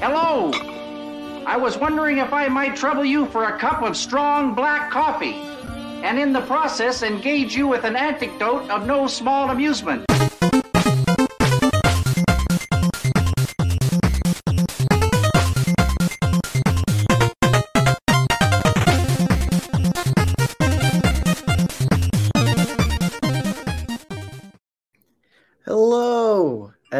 Hello. I was wondering if I might trouble you for a cup of strong black coffee, and in the process engage you with an anecdote of no small amusement.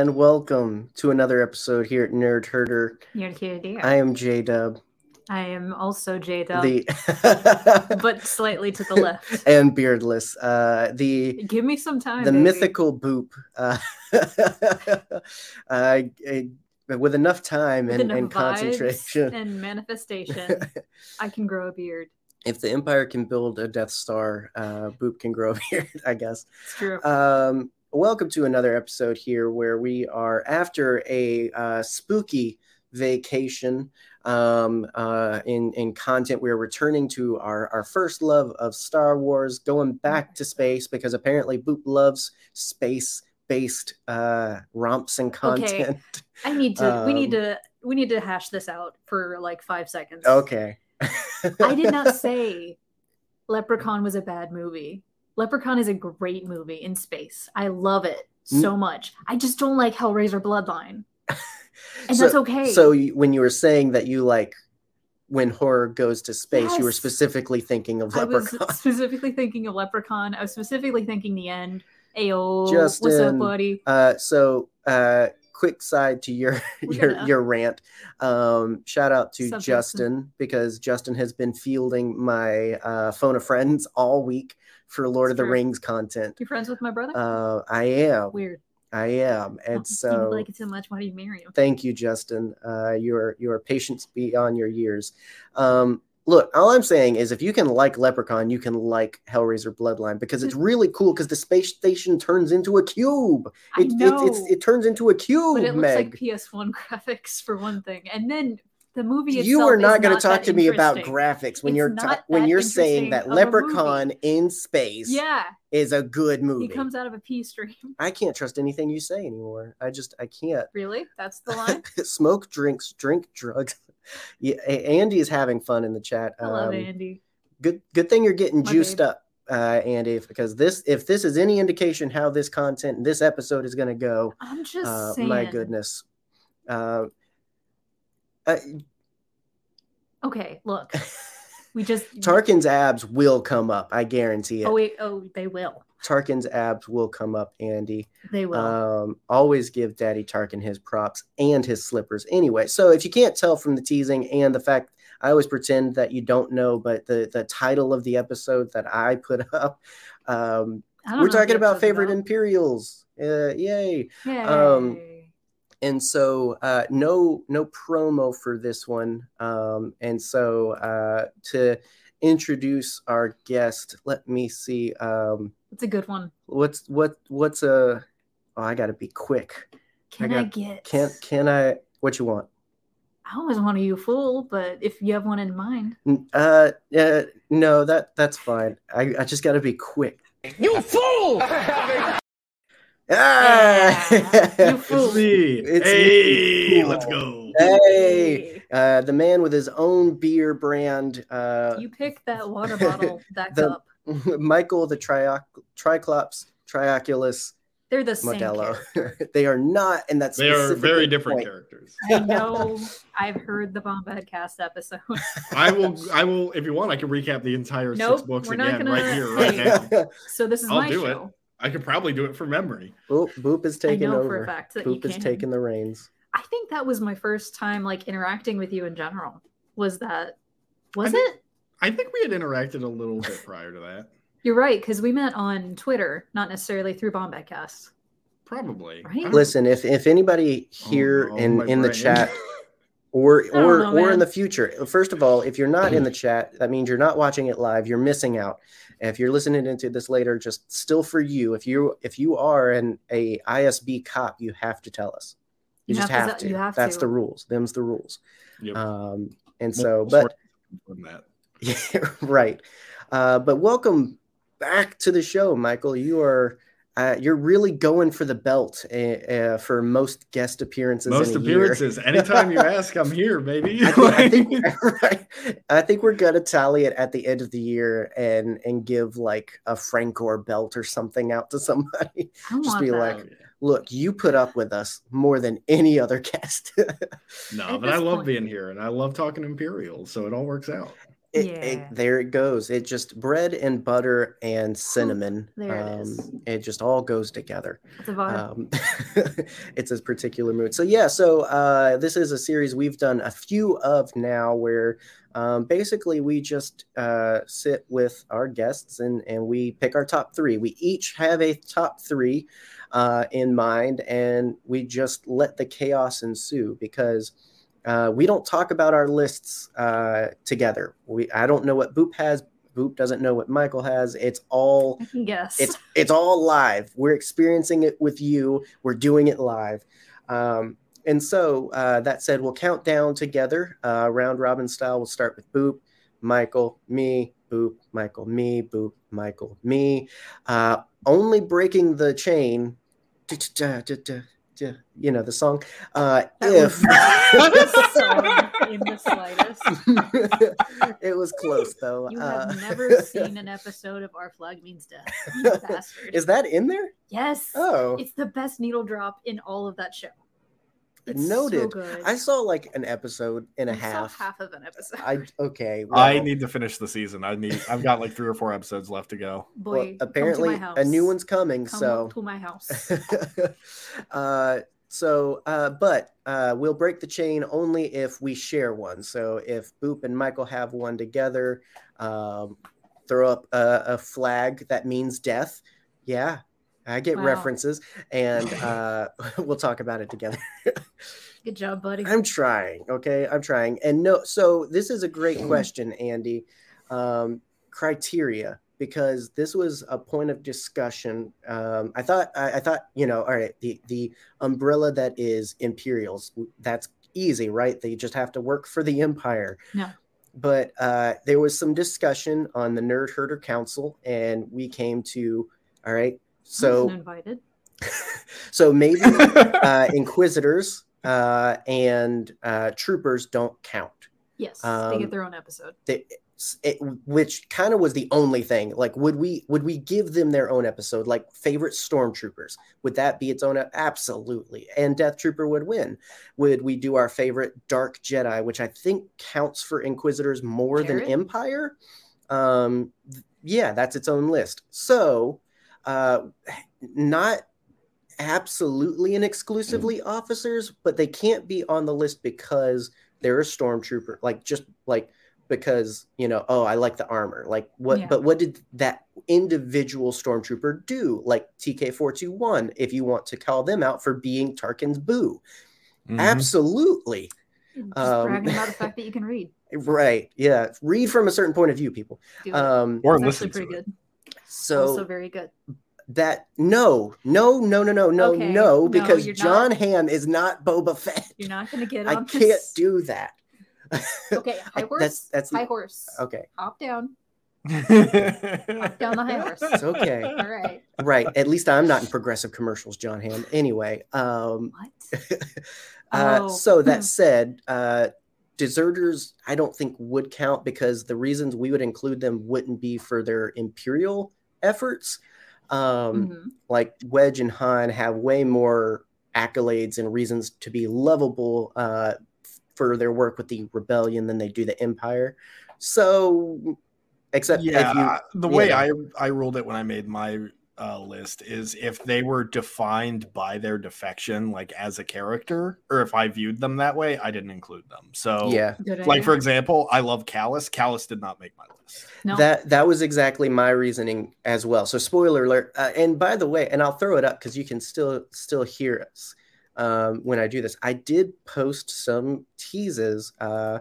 And welcome to another episode here at Nerd Herder. You're here. I am J Dub, I am also Jada, the but slightly to the left. and beardless. Uh, the Give me some time. the baby. mythical Boop. Uh, uh, uh, with enough time With and, enough and concentration, and manifestation. I can grow a beard. if the Empire can build a Death Star, uh, Boop can grow a beard. I guess. It's true. Um, welcome to another episode here where we are after a uh, spooky vacation um, uh, in in content. We're returning to our our first love of Star Wars, going back to space because apparently Boop loves space based uh, romps and content. Okay. I need to. we need um, to. We need to hash this out for like five seconds. Okay. I did not say Leprechaun was a bad movie. Leprechaun is a great movie in space. I love it so much. I just don't like Hellraiser Bloodline. And So- that's okay. So you, when you were saying that you like when horror goes to space, you were specifically thinking of I was Leprechaun. specifically thinking of Leprechaun. I was specifically thinking the end. Ayo, what's up, buddy? Uh, so, uh, quick side to your We're your gonna- your rant. Um, shout out to Justin? Justin because Justin has been fielding my uh, phone of friends all week for Lord It's of the true. Rings content. You friends with my brother? Uh, I am, Weird. I am, Oh, and you so like it so much. Why do you marry him? thank you, Justin. Uh, your your patience beyond your years. Um, look, all I'm saying is if you can like Leprechaun, you can like Hellraiser Bloodline because it's really cool because the space station turns into a cube. I It, know, it, it's, it turns into a cube, but it looks Meg. like PS1 graphics for one thing, and then the movie you are not going to talk to me about graphics when It's you're ta- when you're saying that interesting of a movie. Leprechaun in space Yeah, is a good movie. he comes out of a pea stream. I can't trust anything you say anymore. I just I can't. Really? That's the line. Smoke drinks, drink drugs. Yeah, Andy is having fun in the chat. I love Um, Andy. Good good thing you're getting My juiced babe. up, uh, Andy, because this if this is any indication how this content this episode is going to go, I'm just uh, saying. my goodness. Uh, uh, Okay, look, we just. Tarkin's abs will come up. I guarantee it. Oh wait. Oh, they will. Tarkin's abs will come up, Andy. They will. Um, always give Daddy Tarkin his props and his slippers. Anyway, so if you can't tell from the teasing and the fact I always pretend that you don't know, but the the title of the episode that I put up, um, we're talking about favorite about. Imperials. Uh, yay! Yay. um, And so uh, no no promo for this one. Um, and so uh, to introduce our guest, let me see. Um, it's a good one. what's what what's a oh i gotta be quick Can I, got- get? can can i what you want I always want a you fool, but if you have one in mind, uh, uh no that that's fine i i just gotta be quick You fool! ah! Yeah, you fool. It's me. It's hey, me. let's go. hey uh the man with his own beer brand uh you pick that water bottle, that The- cup. michael the Trioc- triclops trioculus They're the same. modello they are not and that's They are very different characters. I know. I've heard the Bombad cast episode. I will. I will. If you want, I can recap the entire Nope, six books again gonna- right here, right now. So this is I'll my do it. Show. I could probably do it from memory. Boop, Boop is I taking know over for a fact that you Boop is can. taking the reins I think that was my first time like interacting with you in general. Was that? Was I think- it? I think we had interacted a little bit prior to that. You're right, because we met on Twitter, not necessarily through Bombad Cast. Probably. Right? Listen, if if anybody Oh, here no, in my in the chat or or know, or in the future, first of all, if you're not in the chat, that means you're not watching it live. You're missing out. If you're listening into this later, just still for you. If you if you are an a ISB cop, you have to tell us. You, You just have to have to. you have That's to. the rules. Them's the rules. Yep. Um, and so, but sources from that. yeah, right. Uh, but welcome back to the show, Michael. You are uh, you're really going for the belt uh, uh, for most guest appearances. Most in a year. appearances. Anytime you ask, I'm here, baby. I think, I think, right. I think we're gonna tally it at the end of the year and and give like a Francor belt or something out to somebody. I Just want be that. like, Look, you put up with us more than any other guest. no, At but I love point- being here and I love talking Imperial, so it all works out. It, Yeah. there it goes. It just bread and butter and cinnamon. There it um, is. It just all goes together. It's a vibe. um, it's a particular mood. So yeah, so uh, this is a series we've done a few of now, where um, basically we just uh, sit with our guests and and we pick our top three. We each have a top three uh, in mind, and we just let the chaos ensue because. Uh, we don't talk about our lists uh, together. We I don't know what Boop has. Boop doesn't know what Michael has. It's all yes. it's it's all live we're experiencing it with you we're doing it live um, and so uh, that said we'll count down together uh, round robin style we'll start with boop michael me boop michael me boop michael me uh, only breaking the chain you know the song uh, That if in the slightest. it was close though You Uh, have never seen an episode of Our Flag Means Death. Is that in there yes. oh It's the best needle drop in all of that show. It's Noted. So good. I saw like an episode and a I saw half. half of an episode. I okay. I need to finish the season. I need. I've got like three or four episodes left to go. Boy, well, come to apparently my house. a new one's coming. Come so, to my house. uh, so, uh, but uh, we'll break the chain only if we share one. So, if Boop and Michael have one together, um, throw up a, a flag that means death. Yeah, I get Wow. references, and uh, we'll talk about it together. Good job, buddy. I'm trying. Okay, I'm trying. And no, so this is a great question, Andy. Um, criteria, because this was a point of discussion. Um, I thought, I, I thought, you know, all right, the the umbrella that is Imperials, that's easy, right? They just have to work for the Empire. No. But uh, there was some discussion on the Nerd Herder Council, and we came to, all right, so invited. so maybe uh, inquisitors uh, and uh, troopers don't count. Yes, they um, get their own episode. They, it, which kind of was the only thing. Like, would we would we give them their own episode? Like favorite stormtroopers, would that be its own? Absolutely. And Death Trooper would win. Would we do our favorite Dark Jedi, which I think counts for Inquisitors more than Empire? Um, yeah, that's its own list. So, uh, not absolutely and exclusively officers, but they can't be on the list because they're a stormtrooper. Like just like because you know, oh, I like the armor. Like what? Yeah. But what did that individual stormtrooper do? Like TK four two one, if you want to call them out for being Tarkin's boo, Mhm. absolutely. Just um, bragging about the fact that you can read. Right. Yeah. Read from a certain point of view, people. Um, Or listen to pretty it. good. So also very good. that no, no, no, no, no, no, Okay, no, no, because you're Jon not. Hamm is not Boba Fett. You're not going to get I can't this. do that. Okay, high horse. that's- that's high horse. Okay, Hop down. Hop down the high horse. it's okay. All right. right. At least I'm not in progressive commercials, Jon Hamm. Anyway, um, What? uh, Oh, so that said, uh, deserters I don't think would count because the reasons we would include them wouldn't be for their imperial efforts. Um, Mhm. like Wedge and Han have way more accolades and reasons to be lovable uh, for their work with the rebellion than they do the Empire. So, except yeah, if you, the way yeah. I I ruled it when I made my uh, list is if they were defined by their defection, like as a character, or if I viewed them that way, I didn't include them. So, yeah, like for example, I love Kallus. Kallus did not make my list. no. that that was exactly my reasoning as well. So, spoiler alert. Uh, and by the way, and I'll throw it up because you can still still hear us um, when I do this. I did post some teases uh,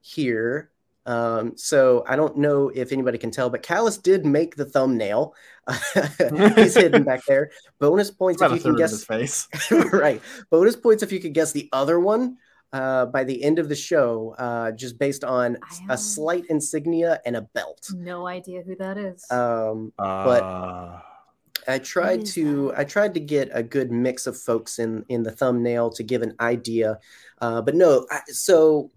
here. Um, so I don't know if anybody can tell, but Kallus did make the thumbnail. He's hidden back there. Bonus points if you can third of his guess. face. right. Bonus points if you could guess the other one uh, by the end of the show, uh, just based on a slight insignia and a belt. no idea who that is. Um, Uh, I tried to? I tried to get a good mix of folks in in the thumbnail to give an idea, uh, but no. I, so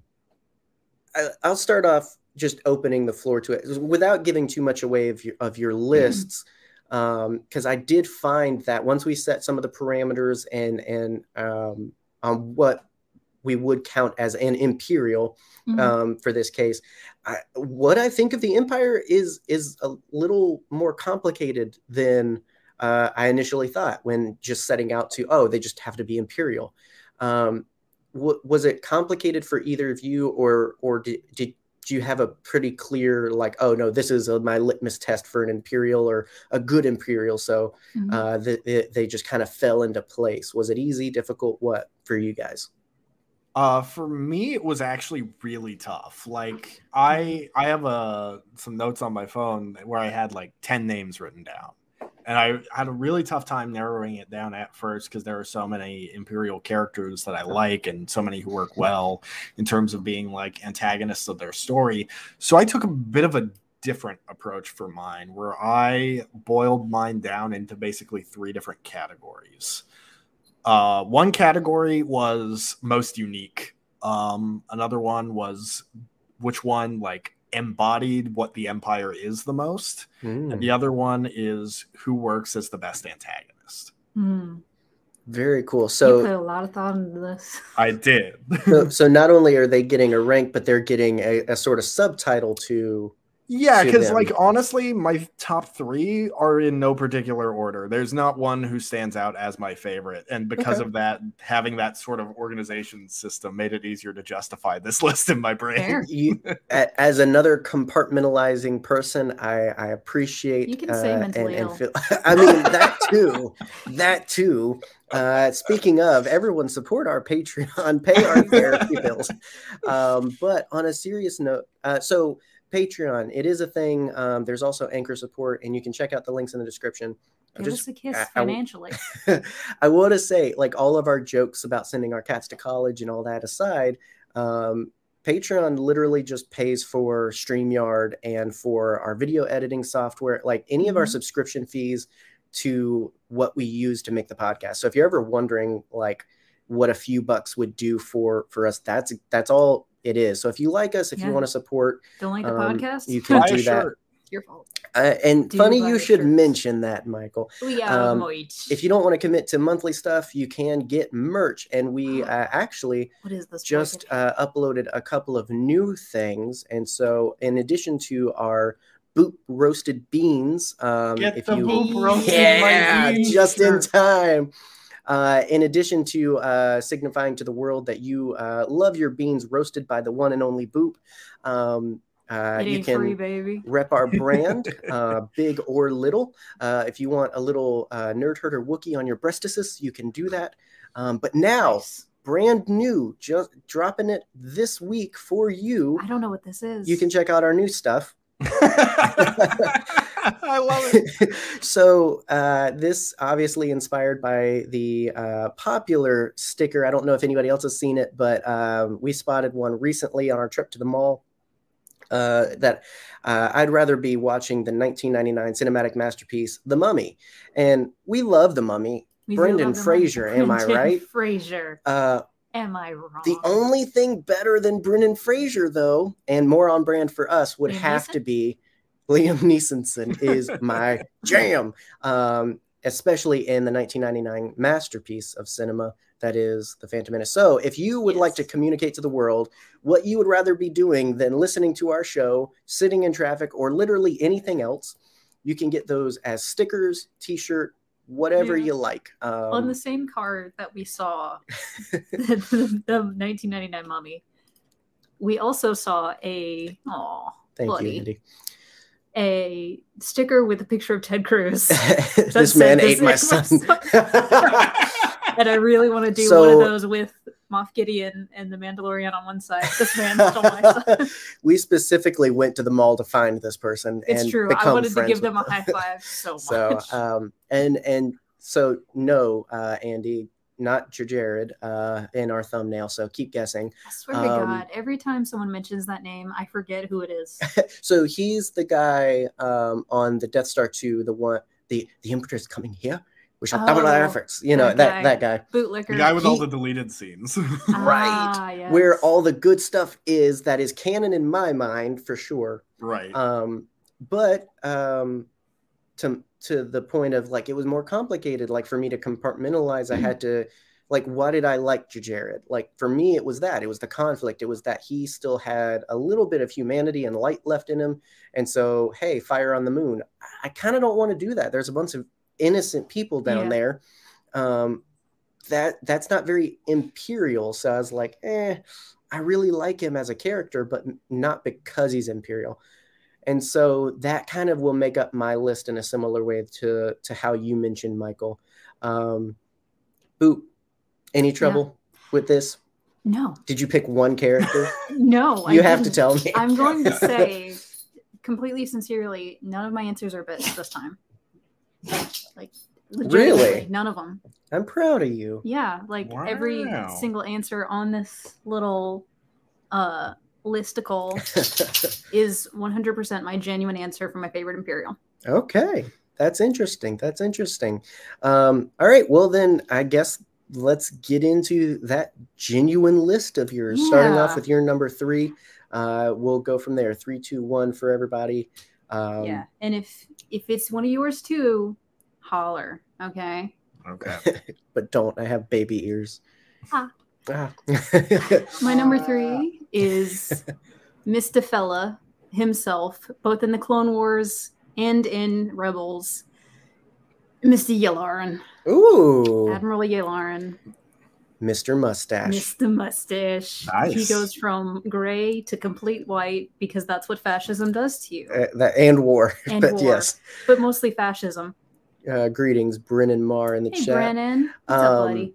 I, I'll start off just opening the floor to it without giving too much away of your of your lists, because I did find that once we set some of the parameters and and um, on what we would count as an imperial Mhm. um, for this case. I, what I think of the Empire is is a little more complicated than uh, I initially thought when just setting out to oh they just have to be Imperial. Um, wa- was it complicated for either of you, or or did, did do you have a pretty clear like oh no this is a, my litmus test for an Imperial or a good Imperial? So Mhm. uh, the, the, they just kind of fell into place. Was it easy, difficult? What for you guys? Uh, for me, it was actually really tough. Like I, I have uh, some notes on my phone where I had like ten names written down, and I had a really tough time narrowing it down at first because there are so many imperial characters that I like and so many who work well in terms of being like antagonists of their story. So I took a bit of a different approach for mine, where I boiled mine down into basically three different categories. Uh, one category was most unique. Um, another one was which one like embodied what the empire is the most, Hmm, and the other one is who works as the best antagonist. Mm. very cool. so you put So a lot of thought into this. I did. so, so not only are they getting a rank, but they're getting a, a sort of subtitle to. Yeah, because like honestly, my top three are in no particular order. There's not one who stands out as my favorite, and because Okay. of that, having that sort of organization system made it easier to justify this list in my brain. You, as another compartmentalizing person, I, I appreciate. You can say uh, mentally and, and feel, I mean that too, that too. Uh, speaking of, everyone support our Patreon, pay our therapy bills. Um, but on a serious note, uh, so Patreon, it is a thing. Um, there's also Anchor support, and you can check out the links in the description. Give just us a kiss I- I financially. I want to say, like all of our jokes about sending our cats to college and all that aside, um, Patreon literally just pays for StreamYard and for our video editing software, like any of our Mhm. subscription fees to what we use to make the podcast. So if you're ever wondering, like, what a few bucks would do for for us, that's that's all it is. So if you like us, if you want to support, Don't like the um, podcast? you can Buy a do that. shirt. Your fault. Uh, and Do funny, you should shirts. mention that, Michael. We are Um. If you don't want to commit to monthly stuff, you can get merch, and we uh, actually what is this? just uh, uploaded a couple of new things. And so, in addition to our boop roasted beans, um, Get if the you boop roasted yeah, my beans just in time. Uh, in addition to uh, signifying to the world that you uh, love your beans roasted by the one and only Boop, um, uh, you can free, baby. rep our brand, uh, big or little. Uh, if you want a little uh, nerd herder Wookie on your breastises, you can do that. Um, but now, Nice. brand new, just dropping it this week for you. I don't know what this is. You can check out our new stuff. I love it. so uh, this obviously inspired by the uh, popular sticker. I don't know if anybody else has seen it, but um, we spotted one recently on our trip to the mall. Uh, that uh, I'd rather be watching the 1999 cinematic masterpiece, The Mummy, and we love The Mummy. We Brendan Fraser, am I right? Fraser. Uh, Am I wrong? the only thing better than Brendan Fraser, though, and more on brand for us, would Liam have Neeson? to be Liam Neeson is my jam, um, especially in the 1999 masterpiece of cinema that is The Phantom Menace. So, if you would like to communicate to the world what you would rather be doing than listening to our show, sitting in traffic, or literally anything else, you can get those as stickers, T-shirt, whatever Yeah. you like. Um, on the same card that we saw the, the 1999 mummy we also saw a oh thank bloody, you, Andy. A sticker with a picture of ted cruz. This said, man "This ate my ate my son. and i really want to do one of those with moff gideon and the mandalorian on one side. This man stole my son. We specifically went to the mall to find this person it's and true. I wanted to give them a high five so much. So, um, and and so no, uh, Andy, not Jerjerrod, uh, in our thumbnail. So keep guessing. i swear to um, god every time someone mentions that name i forget who it is So he's the guy um, on the Death Star two, the one, the the emperor is coming here. We shall double our Oh, efforts. You know that that guy. that guy. Bootlicker. The guy with all the deleted scenes. Right. Ah, yes. Where all the good stuff is that is canon in my mind for sure. right. Um, but um, to to the point of like it was more complicated. Like for me to compartmentalize, I had to like why did I like Jerjerrod? Like for me, it was that it was the conflict. It was that he still had a little bit of humanity and light left in him. And so, hey, fire on the moon. I kind of don't want to do that. There's a bunch of innocent people down Yeah. there. Um, that that's not very imperial. So I was like, eh, I really like him as a character, but not because he's imperial. And so that kind of will make up my list in a similar way to to how you mentioned Michael. Um, Boop, any trouble with this? no, Did you pick one character? no. I you have to didn't. tell me. I'm going to say, completely sincerely, none of my answers are bits this time. Like, Really? none of them. I'm proud of you. Yeah, like every single answer on this little uh listicle is 100% my genuine answer for my favorite Imperial. okay, that's interesting. That's interesting. Um, all right, well then, I guess let's get into that genuine list of yours. Starting off with your number three. Uh, we'll go from there. Three, two, one for everybody. Um, yeah, and if if it's one of yours too, holler. Okay. okay. but don't. I have baby ears. Ah. Ah. My number three is Mr. Fella himself, both in the Clone Wars and in Rebels. Mr. Yularen, Ooh, Admiral Yularen, Mr. Mustache. Mr. Mustache. He goes from gray to complete white because that's what fascism does to you. Uh, that, and war. And but war. yes, But mostly fascism. uh, greetings, Brennan Marr in the Hey, chat. Brennan. What's up, Um, buddy?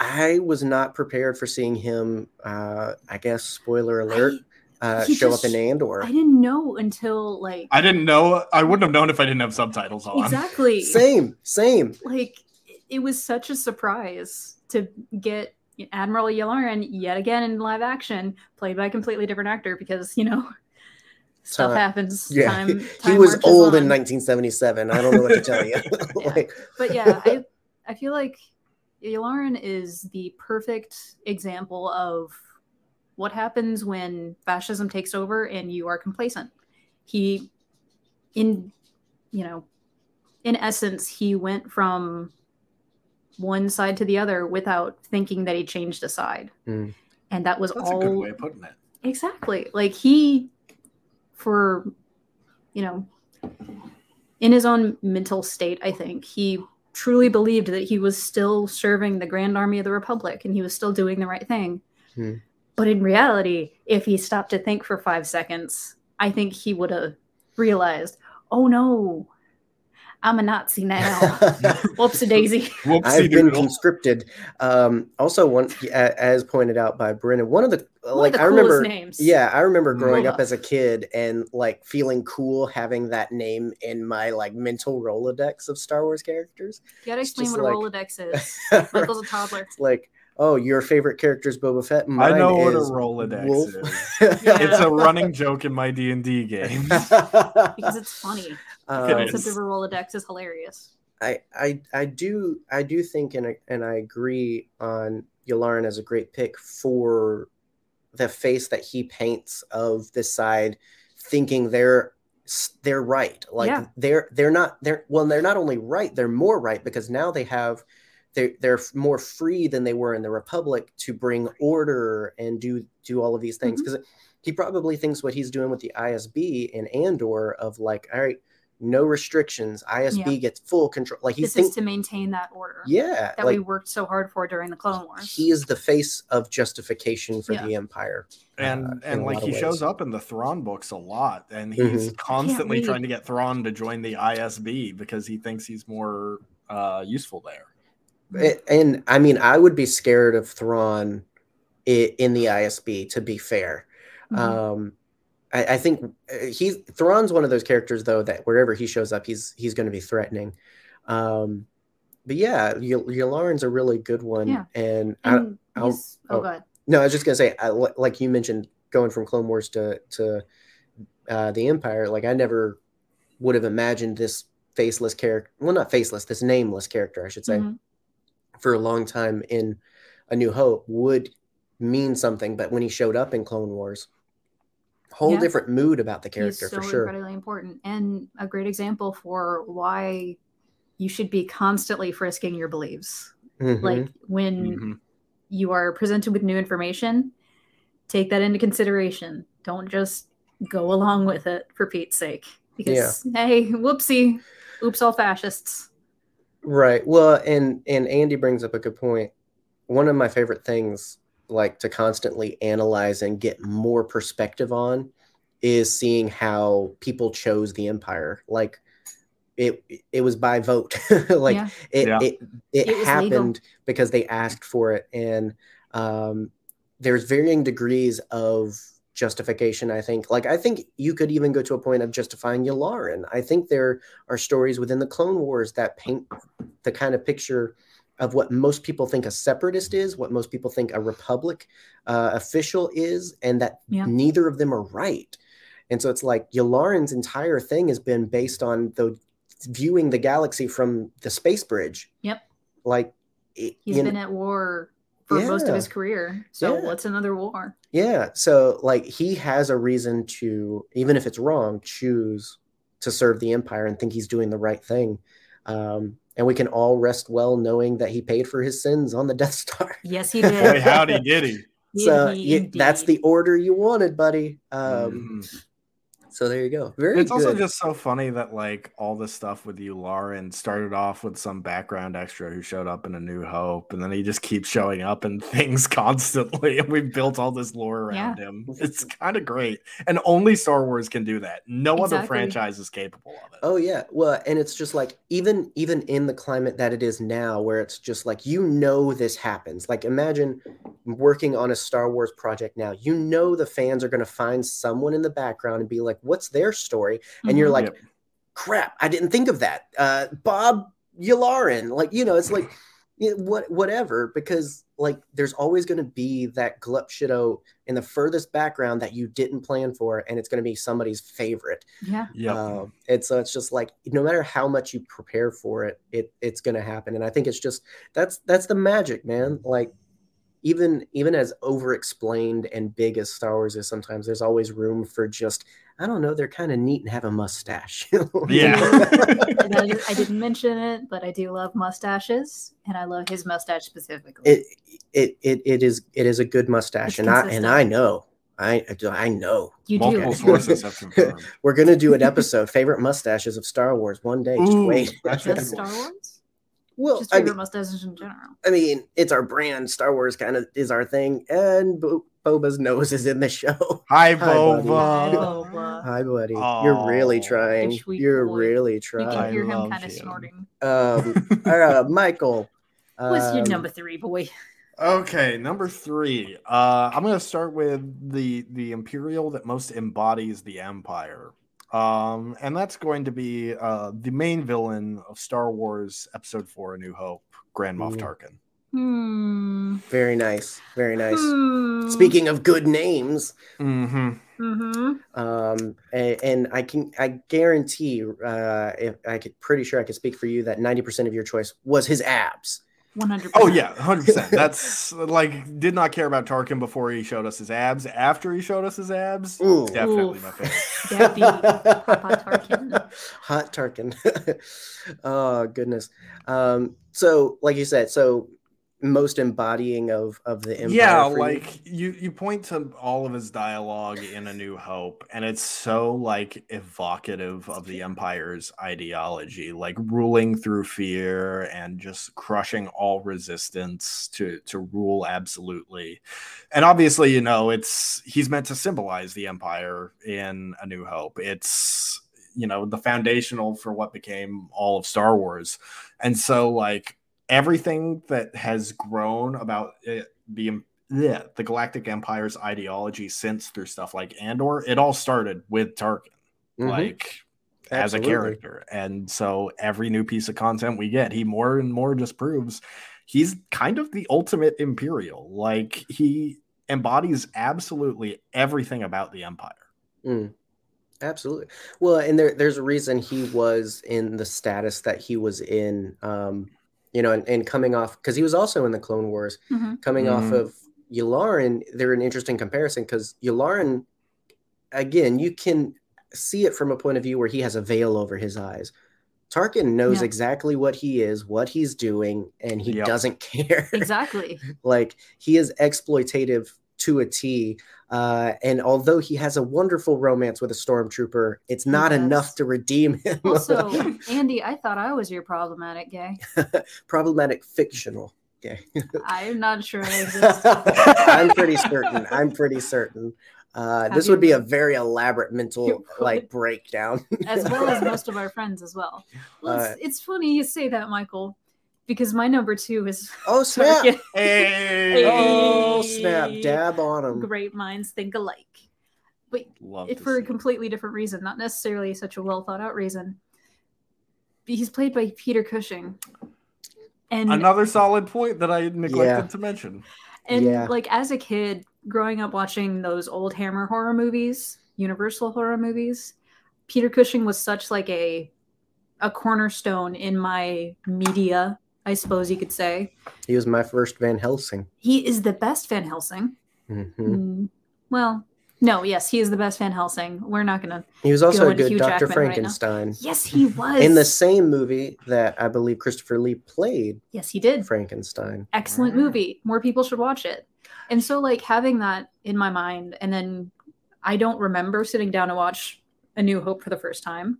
I was not prepared for seeing him. Uh, I guess spoiler alert. uh, show just- up in Andor. I didn't know until like I didn't know. I wouldn't have known if I didn't have subtitles on. exactly Same, same. like it- it was such a surprise to get Admiral Yularen yet again in live action, played by a completely different actor because you know stuff Time- happens. Yeah, time, he was marches old in 1977. I don't know what to tell you. Yeah. like, But yeah, I I feel like Yularen is the perfect example of what happens when fascism takes over and you are complacent. He, in, you know, in essence, he went from one side to the other without thinking that he changed a side. Mm. And that was That's all a good way of putting it. Exactly. Like he, for, you know, in his own mental state, I think he truly believed that he was still serving the Grand Army of the Republic and he was still doing the right thing. Hmm. But in reality, if he stopped to think for five seconds, I think he would have realized, oh no, I'm a Nazi now. Whoops a daisy. Whoopsie I've been doodle. conscripted. Um, also, one as pointed out by Brennan, one of the One like of the I remember. names. Yeah, I remember growing up as a kid and like feeling cool having that name in my like mental Rolodex of Star Wars characters. You gotta explain just what a Rolodex is. Michael's a toddler. It's like, oh, your favorite character is Boba Fett. I know what a is Rolodex Wolf. is. Yeah. It's a running joke in my D and D games. Because it's funny. The Um, It concept of a Rolodex is hilarious. I, I I do I do think and I, and I agree on Yularen as a great pick for the face that he paints of this side, thinking they're they're right. Like Yeah. they're they're not they're well they're not only right they're more right because now they have they're they're more free than they were in the Republic to bring order and do do all of these things because he probably thinks what he's doing with the ISB and Andor of like all right no restrictions ISB Yeah. gets full control like he's This thinks is to maintain that order yeah that like we worked so hard for during the Clone Wars. he is the face of justification for Yeah. the empire and uh, and like lot of he shows up in the Thrawn books a lot, and he's Mhm. constantly trying to get Thrawn to join the ISB because he thinks he's more uh, useful there. And i mean i would be scared of thrawn in the isb to be fair Mhm. um I, I think uh, he's Thrawn's one of those characters though that wherever he shows up, he's he's going to be threatening. Um, but yeah, y- Yularen's a really good one, Yeah. and I, and I'll- he's, oh, oh. god. No, I was just gonna say, I, like you mentioned, going from Clone Wars to to uh, the Empire. Like I never would have imagined this faceless character. Well, not faceless. This nameless character, I should say, Mhm. For a long time in A New Hope would mean something, but when he showed up in Clone Wars, whole Yeah. different mood about the He's character so for sure. incredibly important and a great example for why you should be constantly frisking your beliefs. Mhm. Like when Mhm. you are presented with new information, take that into consideration. Don't just go along with it for Pete's sake. Because hey, whoopsie, oops, all fascists. Right. Well, and and Andy brings up a good point. One of my favorite things, like to constantly analyze and get more perspective on, is seeing how people chose the empire. Like it it was by vote. like Yeah. it, Yeah. it it It was happened because they asked for it, and um, there's varying degrees of justification. I think. Like I think you could even go to a point of justifying Yularen. I think there are stories within the Clone Wars that paint the kind of picture of what most people think a separatist is, what most people think a republic uh, official is, and that Yeah. neither of them are right. And so it's like Yularen's entire thing has been based on the viewing the galaxy from the space bridge. Yep. Like, it- He's been know- at war for most of his career. So Yeah. what's another war? Yeah. So like he has a reason to, even if it's wrong, choose to serve the empire and think he's doing the right thing. Um, and we can all rest well knowing that he paid for his sins on the Death Star. Yes, he Boy, did. howdy did he. Did so he you- that's the order you wanted, buddy. Um, Mhm. So there you go. Very it's good. also just so funny that like all this stuff with Yularen started off with some background extra who showed up in a new hope and then he just keeps showing up in things constantly and we've built all this lore around him it's kind of great and only star wars can do that no other Exactly. franchise is capable of it Oh yeah. Well, and it's just like even even in the climate that it is now where it's just like you know this happens. Like imagine working on a Star Wars project now. You know the fans are going to find someone in the background and be like what's their story? And you're Mhm. like Yep. crap, I didn't think of that. Uh Bob Yularen. Like, you know, it's like you know, what whatever because like there's always going to be that glup shitto in the furthest background that you didn't plan for and it's going to be somebody's favorite yeah. yeah um, and so it's just like no matter how much you prepare for it, it it's going to happen. And I think it's just that's that's the magic, man. Like even even as over explained and big as Star Wars is, sometimes there's always room for just I don't know. They're kind of neat and have a mustache. yeah And I, I didn't mention it, but I do love mustaches, and I love his mustache specifically. it it it it is it is a good mustache, It's and I and. I know. I I know you multiple do. sources have confirmed we're gonna do an episode favorite mustaches of Star Wars one day. Just wait. that's Just. Star Wars? Well, Just I mean, mustaches in general. I mean, it's our brand. Star Wars kind of is our thing, and Bo- Boba's nose is in the show. hi buddy. Boba Hi, Boba. Hi, buddy. You're really trying. You're boy. really You trying. can I hear him kind of snorting. Um, uh, Michael. What's your um, number three, boy? Okay, number three. Uh, I'm gonna start with the the imperial that most embodies the empire, um, and that's going to be uh, the main villain of Star Wars Episode Four: A New Hope, Grand Moff Ooh. Tarkin. Hmm. Very nice. Very nice. Hmm. Speaking of good names, Mm-hmm. Mm-hmm. um, and, and I can I guarantee, uh, if I could pretty sure I could speak for you that ninety percent of your choice was his abs. One hundred. Oh yeah, hundred percent. That's like did not care about Tarkin before he showed us his abs. After he showed us his abs, Ooh. definitely Oof. my favorite. That'd Tarkin. Hot Tarkin. oh goodness. Um, so like you said, so most embodying of of the empire. yeah for you? like you you point to all of his dialogue in a new hope and it's so like evocative of the empire's ideology like ruling through fear and just crushing all resistance to to rule absolutely and obviously you know it's he's meant to symbolize the empire in a new hope it's you know the foundational for what became all of star wars and so like everything that has grown about it, the yeah, the Galactic Empire's ideology since through stuff like Andor, it all started with Tarkin, Mhm. like as a character. And so every new piece of content we get, he more and more just proves he's kind of the ultimate Imperial. Like he embodies absolutely everything about the Empire. Mm. Absolutely. Well, and there, there's a reason he was in the status that he was in, um, you know, and, and coming off because he was also in the Clone Wars, Mhm. coming off Mhm. of Yularen. They're an interesting comparison because Yularen, again, you can see it from a point of view where he has a veil over his eyes. Tarkin knows Yeah. exactly what he is, what he's doing, and he Yep. doesn't care. Exactly. like he is exploitative to a T. Uh, and although he has a wonderful romance with a stormtrooper, it's not does. enough to redeem him. Also, Andy, I thought I was your problematic gay. Problematic fictional. Okay. I'm not sure I exist. I'm pretty certain. I'm pretty certain. Uh, this would be a very elaborate mental like breakdown. as well as most of our friends as well. Well, it's, Uh, it's funny you say that, Michael, because my number two is oh snap! Tarkin. Hey, Oh snap! Dab on him. Great minds think alike. But Love it, for a see it. completely different reason, not necessarily such a well thought out reason. He's played by Peter Cushing. And Another solid point that I neglected Yeah. to mention. and Yeah. like as a kid growing up watching those old Hammer horror movies, Universal horror movies, Peter Cushing was such like a a cornerstone in my media, I suppose you could say. He was my first Van Helsing. He is the best Van Helsing. Mhm. Mm, well, no, yes, he is the best Van Helsing. We're not gonna. He was also Go a into good Hugh Dr. Jackman right. Frankenstein. Yes, he was in the same movie that I believe Christopher Lee played Yes, he did. Frankenstein. Excellent Wow. movie. More people should watch it. And so, like having that in my mind, and then I don't remember sitting down to watch A New Hope for the first time,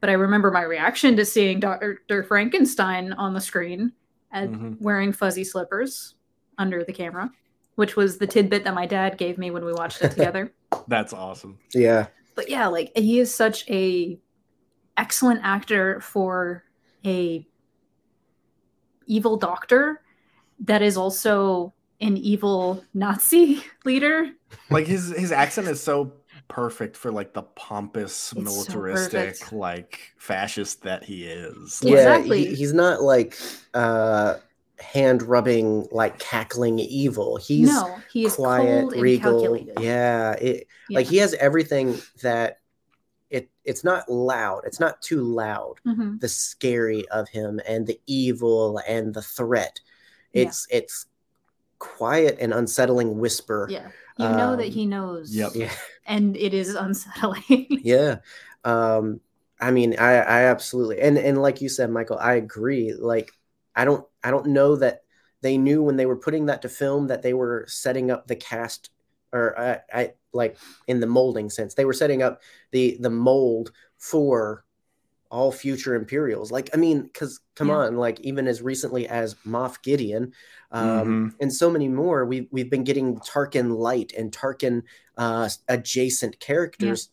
but I remember my reaction to seeing Dr. Frankenstein on the screen and Mhm. wearing fuzzy slippers under the camera, which was the tidbit that my dad gave me when we watched it together. That's awesome. Yeah. but yeah, like he is such a excellent actor for a evil doctor that is also an evil Nazi leader. Like his his accent is so perfect for like the pompous, so militaristic, perfect. like fascist that he is. Yeah. Yeah, Exactly. he- he's not like uh hand rubbing like cackling evil. He's no, he is quiet, cold and regal. calculated. Yeah, it Yeah. like he has everything that it it's not loud. It's not too loud. Mhm. The scary of him and the evil and the threat. Yeah. It's it's quiet and unsettling whisper. Yeah. You know that Um, he knows. Yep. Yeah. And it is unsettling. yeah um i mean i i absolutely and and like you said michael i agree like i don't i don't know that they knew when they were putting that to film that they were setting up the cast or i, I like in the molding sense they were setting up the the mold for all future imperials like i mean because come Yeah. on like even as recently as moff gideon um Mhm. and so many more we've, we've been getting tarkin light and tarkin uh adjacent characters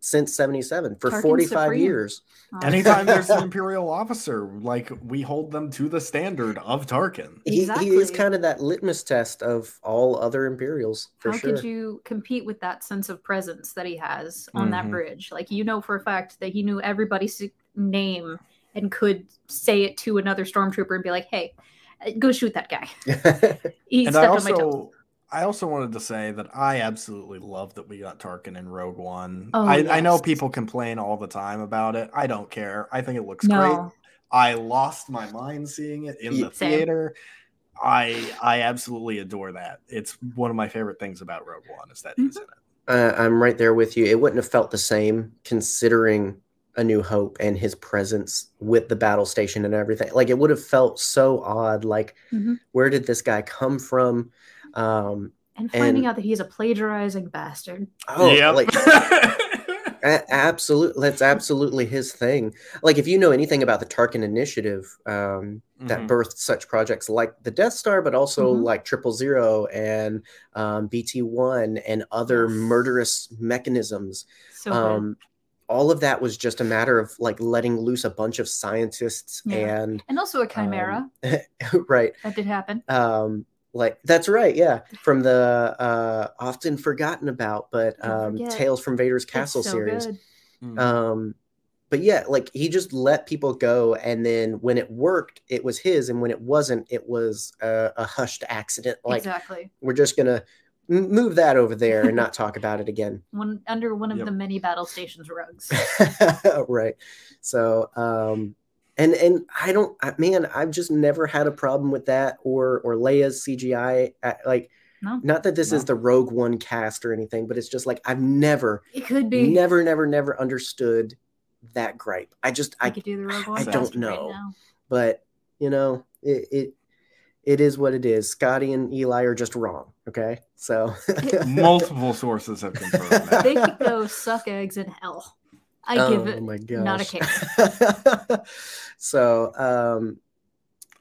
since 77 for Tarkin 45 Supreme. years Anytime there's an imperial officer, like we hold them to the standard of Tarkin. he, he is kind of that litmus test of all other imperials for How sure could you compete with that sense of presence that he has on that Mhm. bridge? Like you know for a fact that he knew everybody's name and could say it to another stormtrooper and be like, "Hey, uh, go shoot that guy." He and stepped I on my toes. Also I also wanted to say that I absolutely love that we got Tarkin in Rogue One. Oh, I, I know people complain all the time about it. I don't care. I think it looks great. I lost my mind seeing it in the Same. theater. I I absolutely adore that. It's one of my favorite things about Rogue One is that he's in it. uh, i'm right there with you it wouldn't have felt the same considering a new hope and his presence with the battle station and everything like it would have felt so odd like Mhm. where did this guy come from um and finding and- out that he's a plagiarizing bastard. oh yeah. like absolutely that's absolutely his thing like if you know anything about the tarkin initiative um, that Mhm. birthed such projects like the death star but also Mhm. like triple zero and um, bt1 and other murderous mechanisms So good. um, all of that was just a matter of like letting loose a bunch of scientists Yeah. and and also a chimera right that did happen. Like that's right yeah from the uh often forgotten about but um tales from vader's castle so series good. Mhm. um but yeah like he just let people go and then when it worked it was his and when it wasn't it was a, a hushed accident like exactly. we're just gonna move that over there and not talk about it again. One under one of Yep. the many battle stations rugs. right. So, um, and and I don't, man, I've just never had a problem with that or or Leia's CGI. uh, Like, No. not that this is the Rogue One cast or anything, but it's just like I've never, It could be. never, never, never understood that gripe. I just, I I, could do the Rogue One I don't know. now. but you know, it, it it is what it is. Scotty and Eli are just wrong. Okay, so Multiple sources have confirmed that. They could go suck eggs in hell. I oh give it my gosh, not a care. so, um,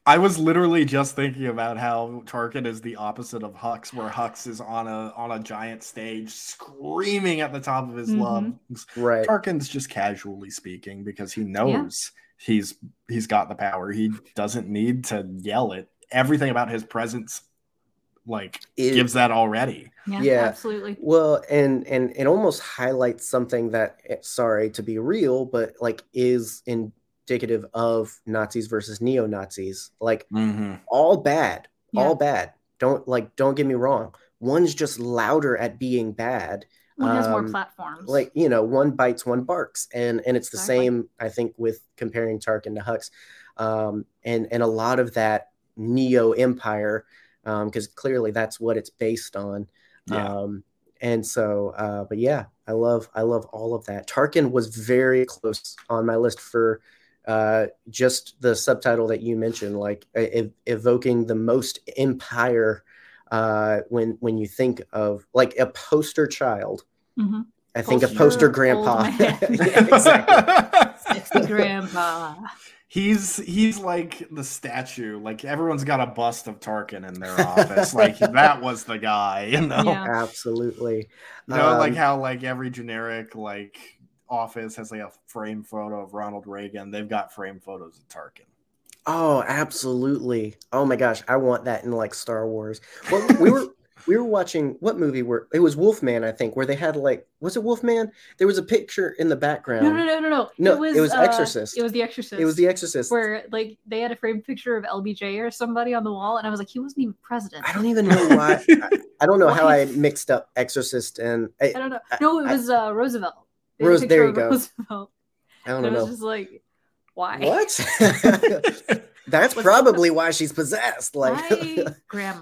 I was literally just thinking about how Tarkin is the opposite of Hux, where Hux is on a on a giant stage screaming at the top of his Mhm. lungs. right. Tarkin's just casually speaking because he knows he's he's got the power. He doesn't need to yell it. Everything about his presence like It- gives that already. Yeah, Yeah. absolutely. Well, and and it almost highlights something that, eh, sorry to be real, but like is indicative of Nazis versus neo Nazis. Like Mm-hmm. all bad, Yeah. all bad. Don't like, don't get me wrong. One's just louder at being bad. One has more Um, platforms. Like you know, one bites, one barks, and and it's the Exactly. same. I think with comparing Tarkin to Hux, um, and and a lot of that neo Empire, because clearly that's what it's based on. Yeah. Um, and so, uh, but yeah, I love, I love all of that. Tarkin was very close on my list for uh, just the subtitle that you mentioned, like e- evoking the most empire uh, when when you think of like a poster child. Mhm. I think a Poster poster grandpa. Yeah, exactly. Sexy grandpa. He's he's like the statue. Like everyone's got a bust of Tarkin in their office. like that was the guy, you know. Yeah. Absolutely. You know, like Um, how like every generic like office has like a frame photo of Ronald Reagan. They've got frame photos of Tarkin. Oh, absolutely. Oh my gosh, I want that in like Star Wars. Well, we were we were watching what movie were it was Wolfman, I think, where they had like was it Wolfman? There was a picture in the background. No, no, no, no, no. No, it was uh, Exorcist. It was The Exorcist. It was The Exorcist. where like they had a framed picture of LBJ or somebody on the wall, and I was like, he wasn't even president. I don't even know why. I, I don't know how I mixed up Exorcist and I, I don't know. No, it I- was uh, Roosevelt. They had a Rose- there picture you go. Roosevelt. I don't And it was know. just like, why? What? That's What's- probably why she's possessed. Like my grandma,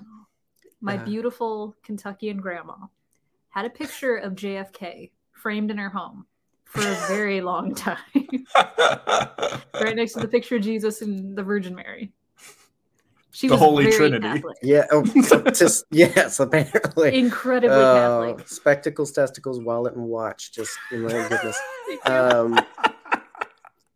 my Uh-huh. beautiful Kentuckian grandma, had a picture of JFK framed in her home for a very long time, right next to the picture of Jesus and the Virgin Mary. She The was Holy very Trinity. Catholic, yeah, oh, so- just yes, apparently. incredibly Oh, Catholic. spectacles, testicles, wallet, and watch. Just my goodness. Um,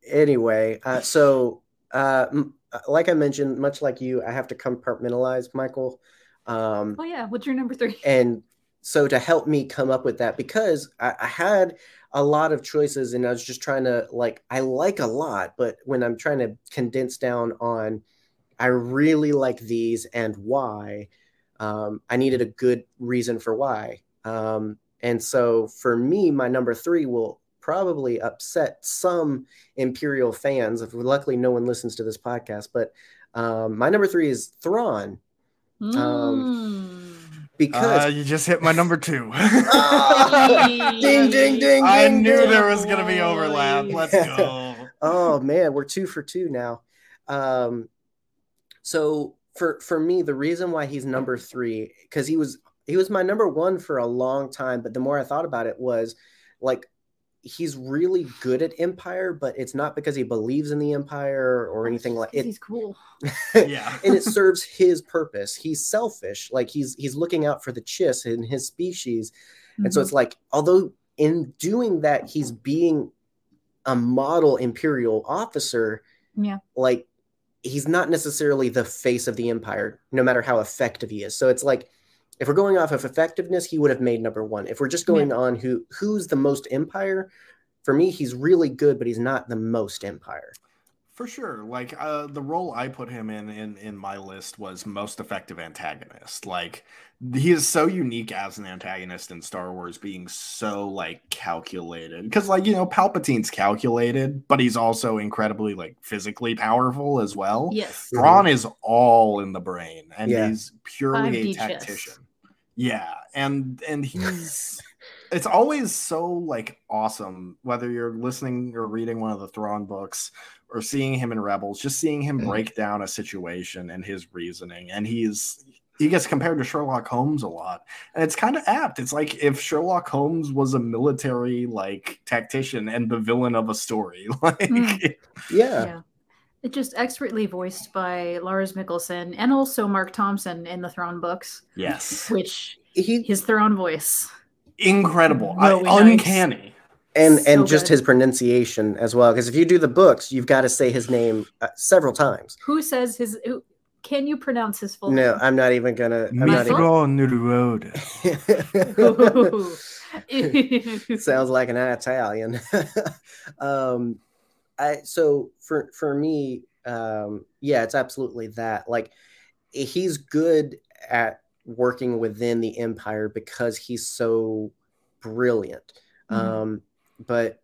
anyway, uh, so uh, m- like I mentioned, much like you, I have to compartmentalize Michael. Um, oh yeah, what's your number three? and so to help me come up with that because I, I had a lot of choices and i was just trying to like i like a lot but when i'm trying to condense down on i really like these and why um, i needed a good reason for why. Um, and so for me my number three will probably upset some imperial fans. If luckily no one listens to this podcast but um, my number three is thrawn Mm. because Uh, you just hit my number two. Ah! ding, ding, ding, I ding, knew ding. there was going to be overlap. Let's go. oh man, we're two for two now. Um, so for for me, the reason why he's number three because he was he was my number one for a long time, but the more I thought about it, was like he's really good at Empire, but it's not because he believes in the Empire or anything like it. He's cool. Yeah. and it serves his purpose. He's selfish, like he's he's looking out for the chiss in his species, and so Mhm. it's like, although in doing that, he's being a model imperial officer, Yeah. like he's not necessarily the face of the empire, no matter how effective he is. So it's like, if we're going off of effectiveness, he would have made number one. If we're just going on who who's the most empire, for me, he's really good, but he's not the most empire. For sure. Like uh, the role I put him in, in in my list was most effective antagonist. Like he is so unique as an antagonist in Star Wars, being so like calculated. Because like you know, Palpatine's calculated, but he's also incredibly like physically powerful as well. Yes. Thrawn is all in the brain, and Yeah. he's purely a 5D chess. Tactician. Yeah, and and he's it's always so like awesome whether you're listening or reading one of the Thrawn books or seeing him in Rebels, just seeing him Mhm. break down a situation and his reasoning, and he's he gets compared to Sherlock Holmes a lot, and it's kind of apt. It's like if Sherlock Holmes was a military like tactician and the villain of a story, like Mm. Yeah. Yeah. It just expertly voiced by Lars Mikkelsen and also Marc Thompson in the Thrawn books, yes, which He his Thrawn voice. incredible, I- nice. uncanny. and So and just good. his pronunciation as well because if you do the books you've got to say his name uh, several times Who says his? Who, can you pronounce his full name? no name? i'm not even gonna i'm not Mitro Nuruodo. even sounds like an italian um i so for for me um yeah it's absolutely that like he's good at working within the empire because he's so brilliant Mhm. um but